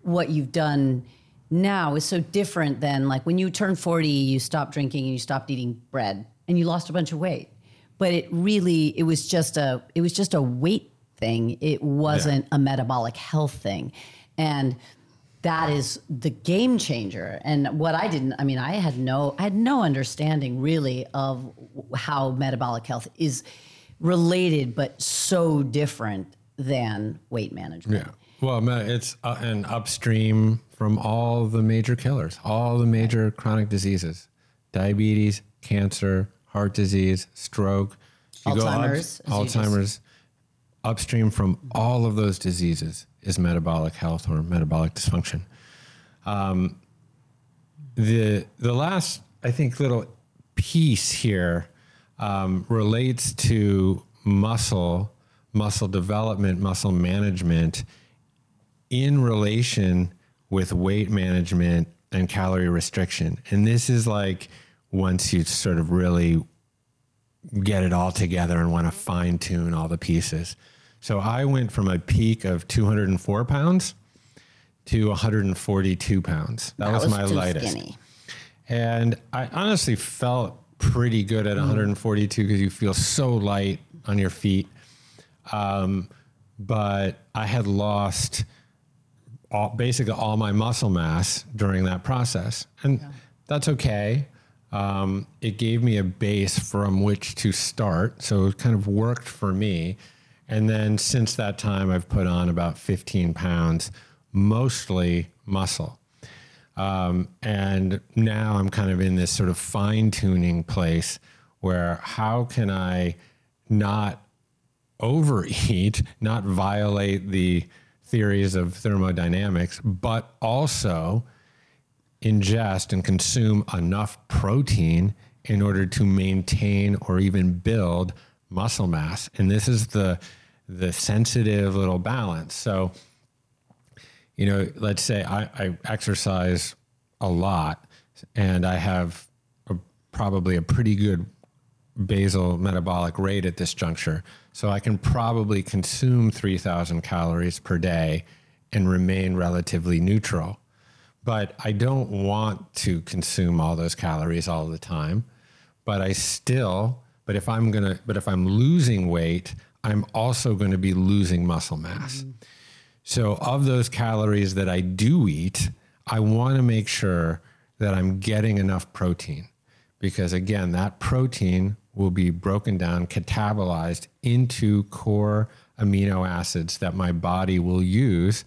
what you've done now is so different than like when you turn 40 you stopped drinking and you stopped eating bread and you lost a bunch of weight. But it really it was just a it was just a weight thing. It wasn't a metabolic health thing. And that is the game changer. And what i didn't i mean i had no i had no understanding really of how metabolic health is related but so different than weight management. Yeah. Well, it's uh, an upstream from all the major killers, all the major chronic diseases diabetes, cancer, heart disease, stroke. You go up- Alzheimer's, just- Alzheimer's. Upstream from all of those diseases is metabolic health or metabolic dysfunction. Um, the the last I think little piece here um, relates to muscle, muscle development, muscle management in relation with weight management and calorie restriction. And this is like once you sort of really get it all together and want to fine tune all the pieces. So I went from a peak of 204 pounds to 142 pounds. That, was, my too lightest. skinny. And I honestly felt pretty good at 142 because you feel so light on your feet. Um, but I had lost all, basically all my muscle mass during that process. And that's okay. Um, it gave me a base from which to start. So it kind of worked for me. And then since that time, I've put on about 15 pounds, mostly muscle. Um, and now I'm kind of in this sort of fine tuning place where how can I not overeat, not violate the theories of thermodynamics, but also ingest and consume enough protein in order to maintain or even build muscle mass. And this is the the sensitive little balance. So, you know, let's say I, I exercise a lot and I have a, probably a pretty good basal metabolic rate at this juncture. So I can probably consume 3,000 calories per day and remain relatively neutral. But I don't want to consume all those calories all the time. But I still, but if I'm going to, but if I'm losing weight, I'm also going to be losing muscle mass. Mm-hmm. So, of those calories that I do eat, I want to make sure that I'm getting enough protein because, again, that protein will be broken down, catabolized into core amino acids that my body will use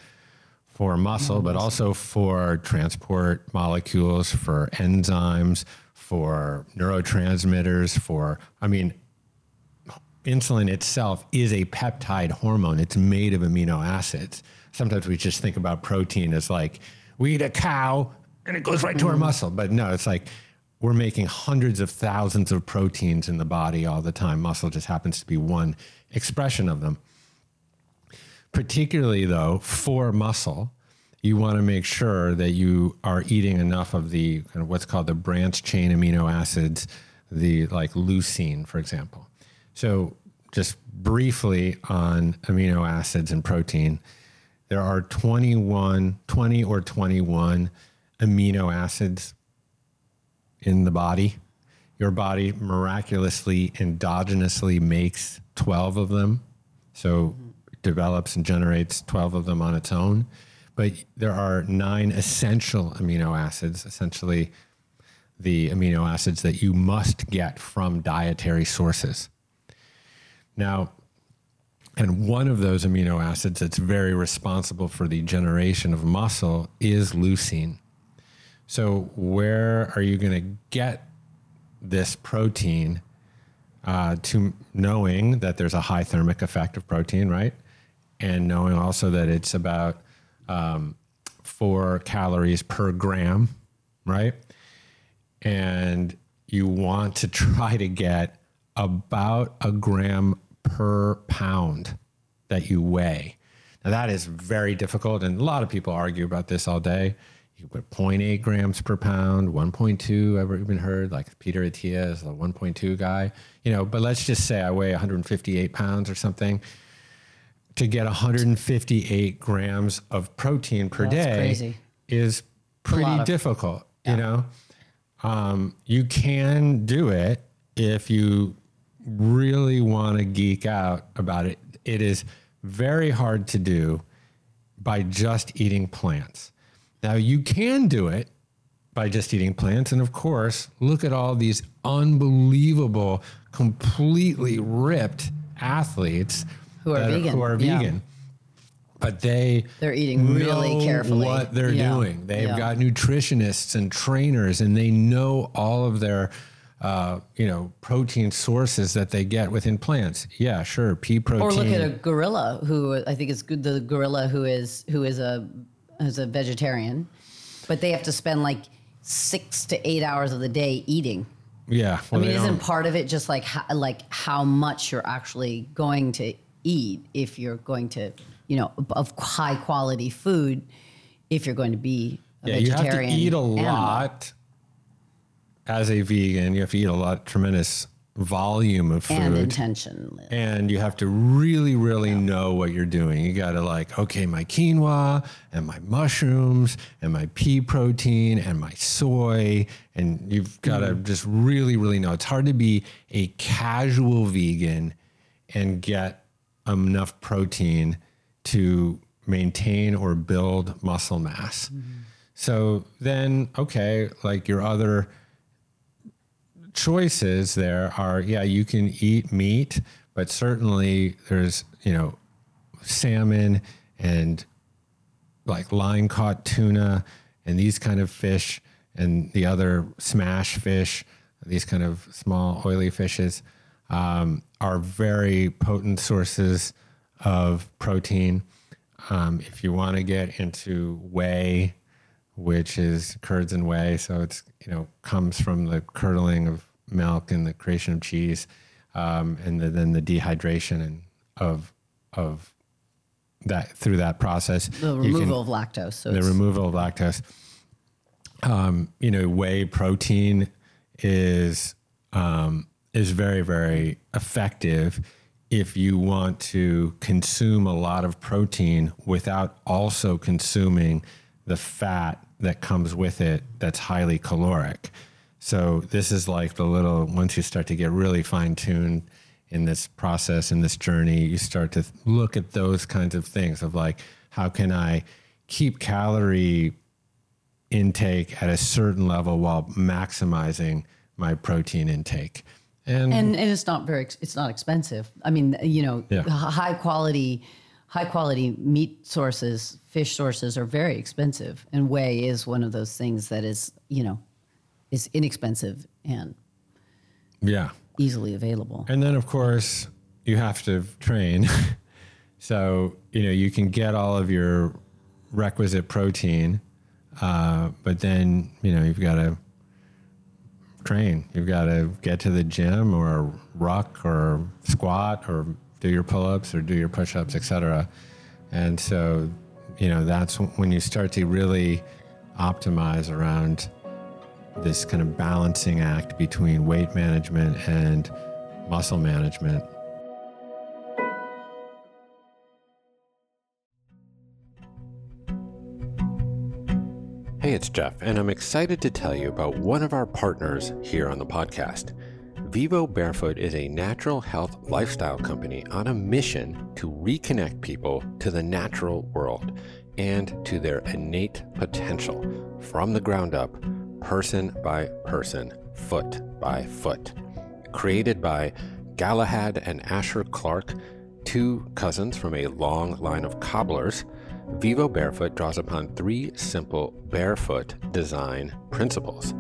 for muscle, but also for transport molecules, for enzymes, for neurotransmitters, for, I mean, insulin itself is a peptide hormone. It's made of amino acids. Sometimes we just think about protein as like we eat a cow and it goes right to our mm-hmm. muscle. But no, it's like we're making hundreds of thousands of proteins in the body all the time. Muscle just happens to be one expression of them. Particularly though, for muscle, you want to make sure that you are eating enough of the kind of what's called the branch chain amino acids, the like leucine, for example. So, just briefly on amino acids and protein, there are 21, 20 or 21 amino acids in the body. Your body miraculously, endogenously makes 12 of them. So, develops and generates 12 of them on its own. But there are nine essential amino acids, essentially the amino acids that you must get from dietary sources. Now, and one of those amino acids that's very responsible for the generation of muscle is leucine. So, where are you going to get this protein uh, to knowing that there's a high thermic effect of protein, right? And knowing also that it's about um, four calories per gram, right? And you want to try to get about a gram per pound that you weigh. Now, that is very difficult, and a lot of people argue about this all day. You put 0.8 grams per pound, 1.2. Ever even heard like Peter Attia is the 1.2 guy, you know? But let's just say I weigh 158 pounds or something. To get 158 grams of protein per That's day crazy. is pretty difficult. You know, um, you can do it if you really want to geek out about it. It is very hard to do by just eating plants. Now, you can do it by just eating plants. And of course, look at all these unbelievable, completely ripped athletes Who are vegan, who are yeah. But they They're eating really carefully. what they're Yeah. doing. They've Yeah. got nutritionists and trainers, and they know all of their, uh, you know, protein sources that they get within plants. Yeah, sure, pea protein. Or look at a gorilla who I think is good. The gorilla who is who is a is a vegetarian, but they have to spend like six to eight hours of the day eating. yeah, well, I mean, isn't don't- part of it just like how, like how much you're actually going to eat if you're going to you know, of high quality food if you're going to be a Yeah, you have to eat a animal. lot as a vegan. You have to eat a lot, tremendous volume of food. and intention. and you have to really really know what you're doing. You got to like okay my quinoa and my mushrooms and my pea protein and my soy. And you've got to mm-hmm. just really really know. It's hard to be a casual vegan and get enough protein to maintain or build muscle mass. Mm-hmm. So then okay like your other choices there are yeah you can eat meat but certainly there's you know salmon and like line caught tuna and these kind of fish and the other smash fish these kind of small oily fishes um, are very potent sources of protein. Um, if you want to get into whey which is curds and whey. So it's you know comes from the curdling of milk and the creation of cheese, um, and the, then the dehydration and of of that through that process. The you can- removal of lactose. So the removal of lactose. Um, you know, whey protein is um, is very very effective if you want to consume a lot of protein without also consuming the fat that comes with it that's highly caloric. So this is like the little once you start to get really fine tuned in this process in this journey, you start to look at those kinds of things of like how can I keep calorie intake at a certain level while maximizing my protein intake. And, and and it's not very it's not expensive. I mean, you know, Yeah. high quality high quality meat sources, fish sources are very expensive, and whey is one of those things that is you know is inexpensive and yeah. easily available. And then, of course, you have to train. so, you know, you can get all of your requisite protein, uh, but then, you know, you've got to train. You've got to get to the gym or ruck or squat or do your pull ups or do your push ups, etc. And so, you know, that's when you start to really optimize around this kind of balancing act between weight management and muscle management. Hey, it's Jeff, and I'm excited to tell you about one of our partners here on the podcast. Vivo Barefoot is a natural health lifestyle company on a mission to reconnect people to the natural world and to their innate potential from the ground up, person by person, foot by foot. Created by Galahad and Asher Clark, two cousins from a long line of cobblers, Vivo Barefoot draws upon three simple barefoot design principles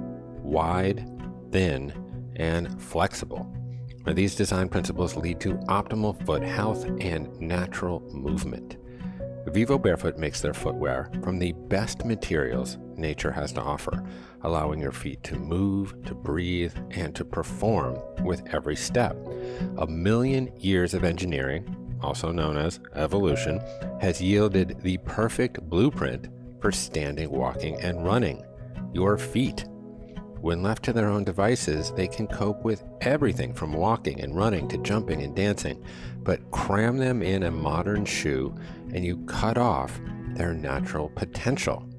wide, thin, and flexible. Now, these design principles lead to optimal foot health and natural movement. Vivo Barefoot makes their footwear from the best materials nature has to offer, allowing your feet to move, to breathe, and to perform with every step. A million years of engineering, also known as evolution, has yielded the perfect blueprint for standing, walking, and running your feet. When left to their own devices, they can cope with everything from walking and running to jumping and dancing, but cram them in a modern shoe and you cut off their natural potential.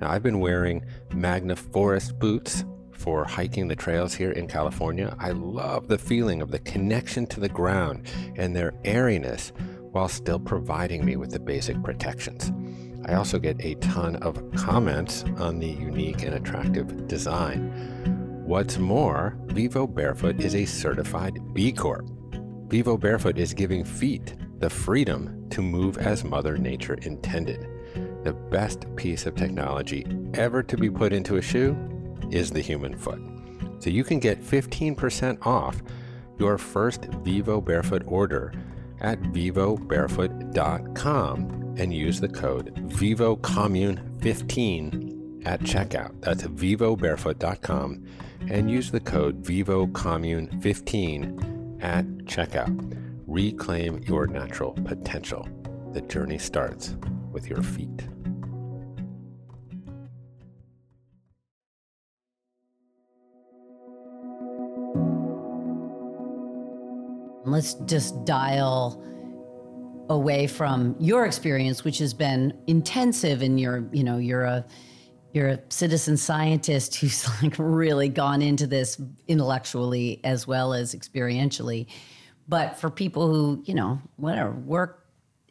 Now, I've been wearing Magna Forest boots for hiking the trails here in California. I love the feeling of the connection to the ground and their airiness while still providing me with the basic protections. I also get a ton of comments on the unique and attractive design. What's more, Vivo Barefoot is a certified B Corp. Vivo Barefoot is giving feet the freedom to move as Mother Nature intended. The best piece of technology ever to be put into a shoe is the human foot. So you can get 15% off your first Vivo Barefoot order at vivobarefoot.com and use the code VivoCommune15 at checkout. That's vivobarefoot.com and use the code VivoCommune15 at checkout. Reclaim your natural potential. the journey starts with your feet. Let's just dial away from your experience, which has been intensive, and you're, you know, you're a you're a citizen scientist who's like really gone into this intellectually as well as experientially. But for people who, you know, whatever, work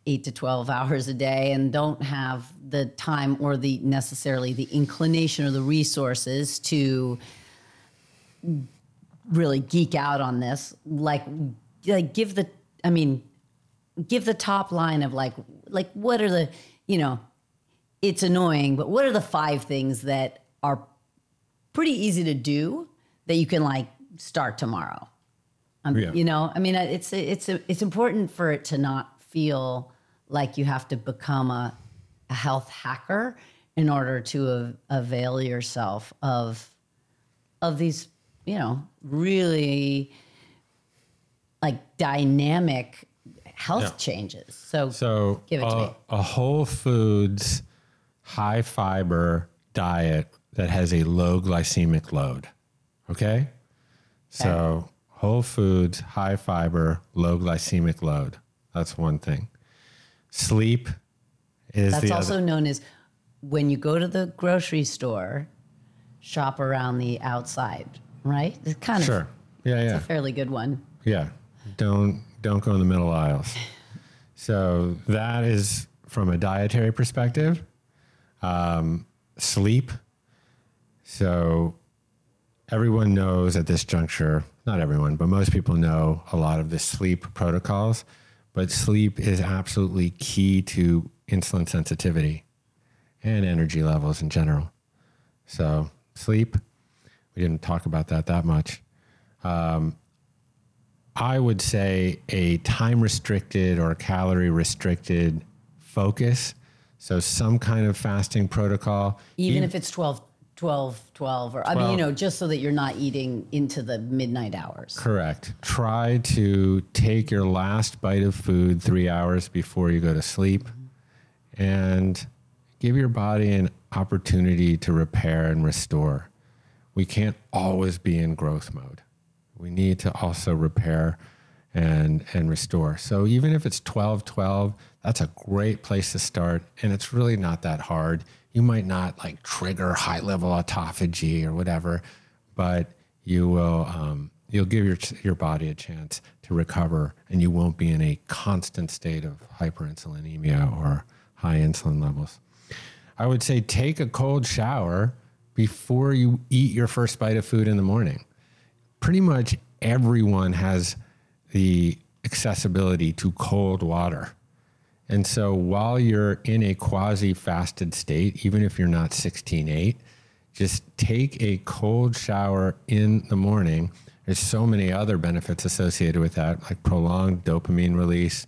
eight to 12 hours a day and don't have the time or the necessarily the inclination or the resources to really geek out on this, like, like give the, I mean, give the top line of like, like what are the, you know, it's annoying, but what are the five things that are pretty easy to do that you can like start tomorrow? Um, Yeah. You know, I mean, it's it's it's important for it to not feel like you have to become a, a health hacker in order to a, avail yourself of of these, you know, really like dynamic health Yeah. changes. So, So, Give it to a, me. a whole foods, high fiber diet that has a low glycemic load. Okay. So, whole foods, high fiber, low glycemic load. That's one thing. Sleep is That's also other. known as when you go to the grocery store, shop around the outside, right? It's kind of Sure. Yeah, yeah. a fairly good one. Yeah. Don't don't go in the middle aisles. So that is from a dietary perspective. Um, sleep. So everyone knows at this juncture, not everyone, but most people know a lot of the sleep protocols. But sleep is absolutely key to insulin sensitivity and energy levels in general. So sleep, we didn't talk about that that much. I would say a time restricted or calorie restricted focus. So some kind of fasting protocol. Even if it's 12, 12, 12, or I mean, you know, just so that you're not eating into the midnight hours. Correct. Try to take your last bite of food three hours before you go to sleep and give your body an opportunity to repair and restore. We can't always be in growth mode. We need to also repair and and restore. So even if it's 12 12, that's a great place to start and it's really not that hard. You might not like trigger high level autophagy or whatever, but you will um, you'll give your your body a chance to recover and you won't be in a constant state of hyperinsulinemia or high insulin levels. I would say take a cold shower before you eat your first bite of food in the morning. Pretty much everyone has the accessibility to cold water. And so while you're in a quasi fasted state, even if you're not 16.8, just take a cold shower in the morning. There's so many other benefits associated with that, like prolonged dopamine release,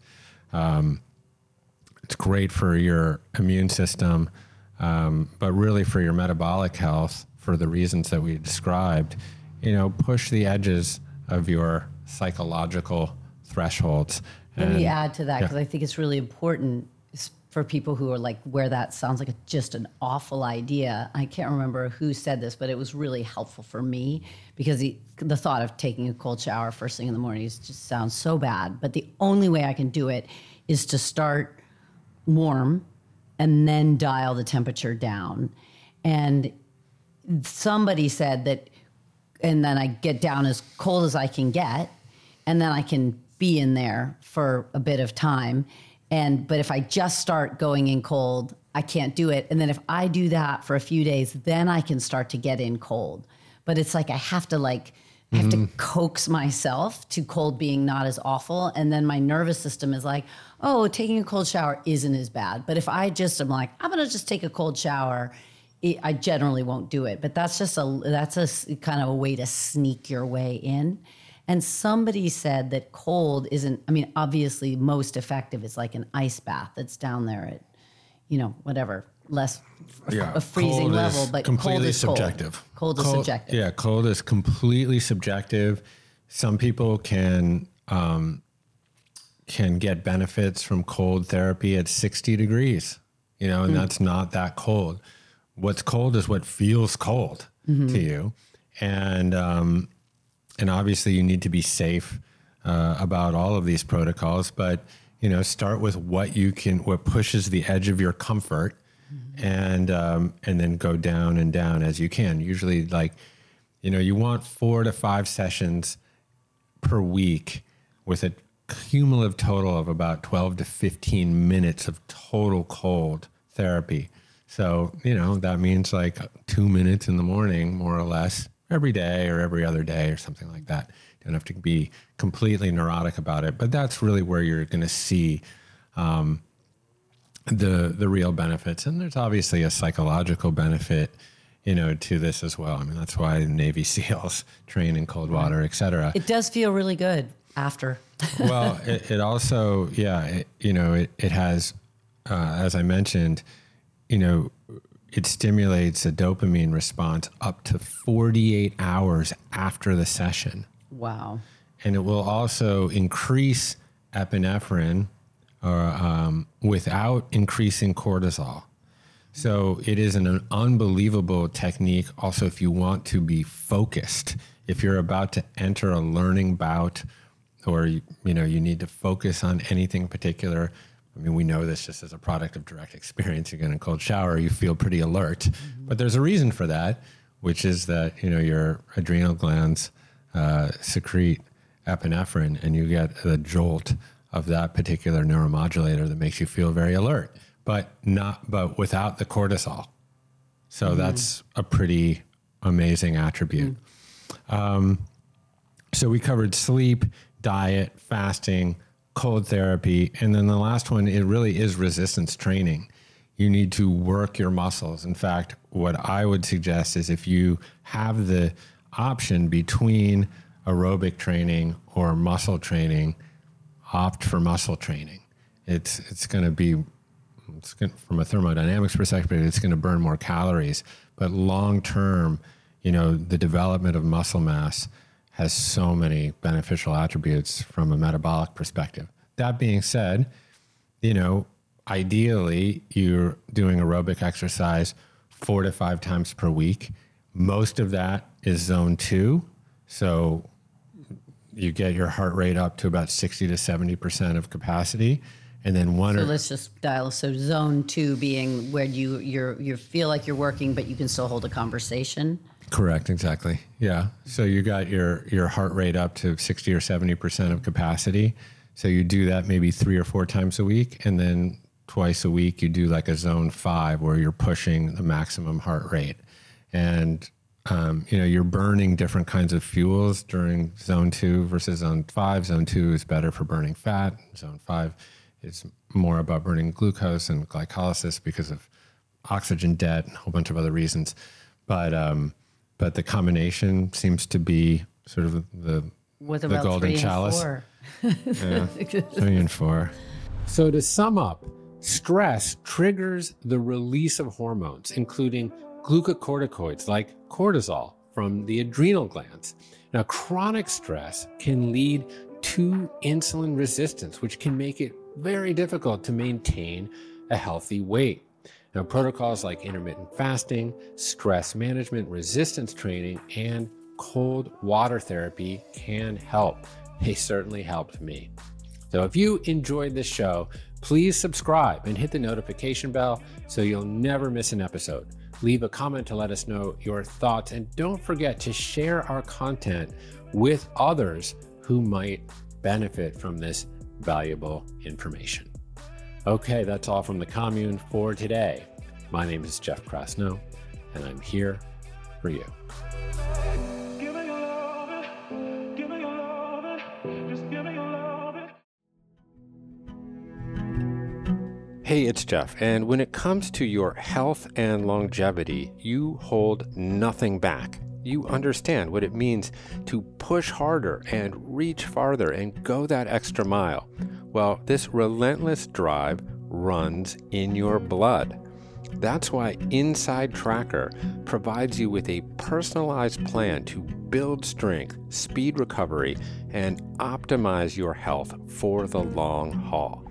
it's great for your immune system, um, but really for your metabolic health, for the reasons that we described, you know, push the edges of your psychological thresholds. Let me add to that because I think it's really important for people who are like where that sounds like a, just an awful idea. I can't remember who said this, but it was really helpful for me because the, the thought of taking a cold shower first thing in the morning is just sounds so bad. But the only way I can do it is to start warm and then dial the temperature down. And somebody said that, and then I get down as cold as I can get, and then I can be in there for a bit of time. And but if I just start going in cold, I can't do it. And then if I do that for a few days, then I can start to get in cold. But it's like I have to like I have to mm-hmm. coax myself to cold being not as awful. And then my nervous system is like, oh, taking a cold shower isn't as bad. But if I just am like, I'm gonna just take a cold shower, it, I generally won't do it. But that's just a that's a kind of a way to sneak your way in. And somebody said that cold isn't. I mean, obviously, most effective is like an ice bath that's down there at, you know, whatever less a freezing cold level, but completely cold is subjective. Cold, cold is subjective. Yeah, cold is completely subjective. Some people can um, can get benefits from cold therapy at 60 degrees, you know, and that's not that cold. What's cold is what feels cold to you. And, um, and obviously you need to be safe uh, about all of these protocols, but, you know, start with what you can, what pushes the edge of your comfort and, um, and then go down and down as you can. Usually like, you know, you want four to five sessions per week with a cumulative total of about 12 to 15 minutes of total cold therapy. So, you know, that means like two minutes in the morning, more or less, every day or every other day or something like that. You don't have to be completely neurotic about it, but that's really where you're going to see um, the the real benefits. And there's obviously a psychological benefit, you know, to this as well. I mean, that's why Navy SEALs train in cold water, et cetera. It does feel really good after. well, it, it also, yeah, it, you know, it, it has, uh, as I mentioned, you know, it stimulates a dopamine response up to 48 hours after the session. Wow. And it will also increase epinephrine or, um, without increasing cortisol. So it is an unbelievable technique. Also, if you want to be focused, if you're about to enter a learning bout or you know you need to focus on anything particular i mean we know this just as a product of direct experience you get in a cold shower you feel pretty alert mm-hmm. but there's a reason for that which is that you know your adrenal glands uh, secrete epinephrine and you get the jolt of that particular neuromodulator that makes you feel very alert but not but without the cortisol so mm-hmm. that's a pretty amazing attribute mm-hmm. um, so we covered sleep diet, fasting, cold therapy. And then the last one, it really is resistance training. You need to work your muscles. In fact, what I would suggest is if you have the option between aerobic training or muscle training, opt for muscle training. It's it's going to be gonna, from a thermodynamics perspective, it's going to burn more calories, but long term, you know, the development of muscle mass has so many beneficial attributes from a metabolic perspective. That being said, you know, ideally you're doing aerobic exercise four to five times per week. Most of that is zone two. So you get your heart rate up to about 60 to 70% of capacity. And then one so or let's just dial. So zone two being where you you're you feel like you're working, but you can still hold a conversation. Correct, exactly. Yeah. So you got your your heart rate up to 60 or 70% of capacity. So you do that maybe 3 or 4 times a week and then twice a week you do like a zone 5 where you're pushing the maximum heart rate. And um, you know, you're burning different kinds of fuels during zone 2 versus zone 5. Zone 2 is better for burning fat. Zone 5 is more about burning glucose and glycolysis because of oxygen debt and a whole bunch of other reasons. But um, but the combination seems to be sort of the With the golden chalice. four. Yeah, three and four. So to sum up, stress triggers the release of hormones, including glucocorticoids like cortisol from the adrenal glands. Now, chronic stress can lead to insulin resistance, which can make it very difficult to maintain a healthy weight. Now, protocols like intermittent fasting, stress management, resistance training, and cold water therapy can help. They certainly helped me. So, if you enjoyed this show, please subscribe and hit the notification bell so you'll never miss an episode. Leave a comment to let us know your thoughts, and don't forget to share our content with others who might benefit from this valuable information. Okay, that's all from the commune for today. My name is Jeff Krasno, and I'm here for you. Hey, it's Jeff, and when it comes to your health and longevity, you hold nothing back. You understand what it means to push harder and reach farther and go that extra mile. Well, this relentless drive runs in your blood. That's why Inside Tracker provides you with a personalized plan to build strength, speed recovery, and optimize your health for the long haul.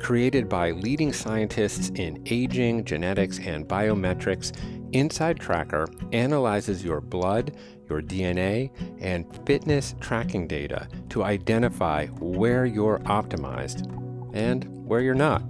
Created by leading scientists in aging, genetics, and biometrics, Inside Tracker analyzes your blood, your DNA, and fitness tracking data to identify where you're optimized and where you're not.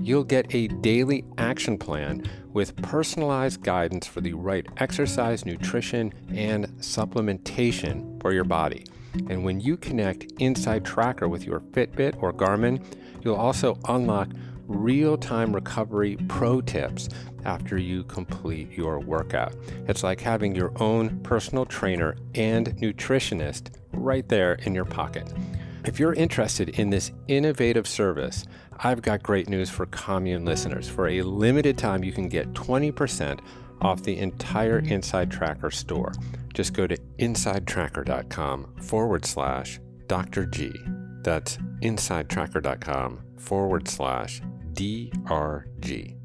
You'll get a daily action plan with personalized guidance for the right exercise, nutrition, and supplementation for your body. And when you connect Inside Tracker with your Fitbit or Garmin, you'll also unlock real time recovery pro tips after you complete your workout. It's like having your own personal trainer and nutritionist right there in your pocket. If you're interested in this innovative service, I've got great news for commune listeners. For a limited time, you can get 20% off the entire Inside Tracker store. Just go to insidetracker.com forward slash Dr. G. That's insidetracker.com forward slash DRG.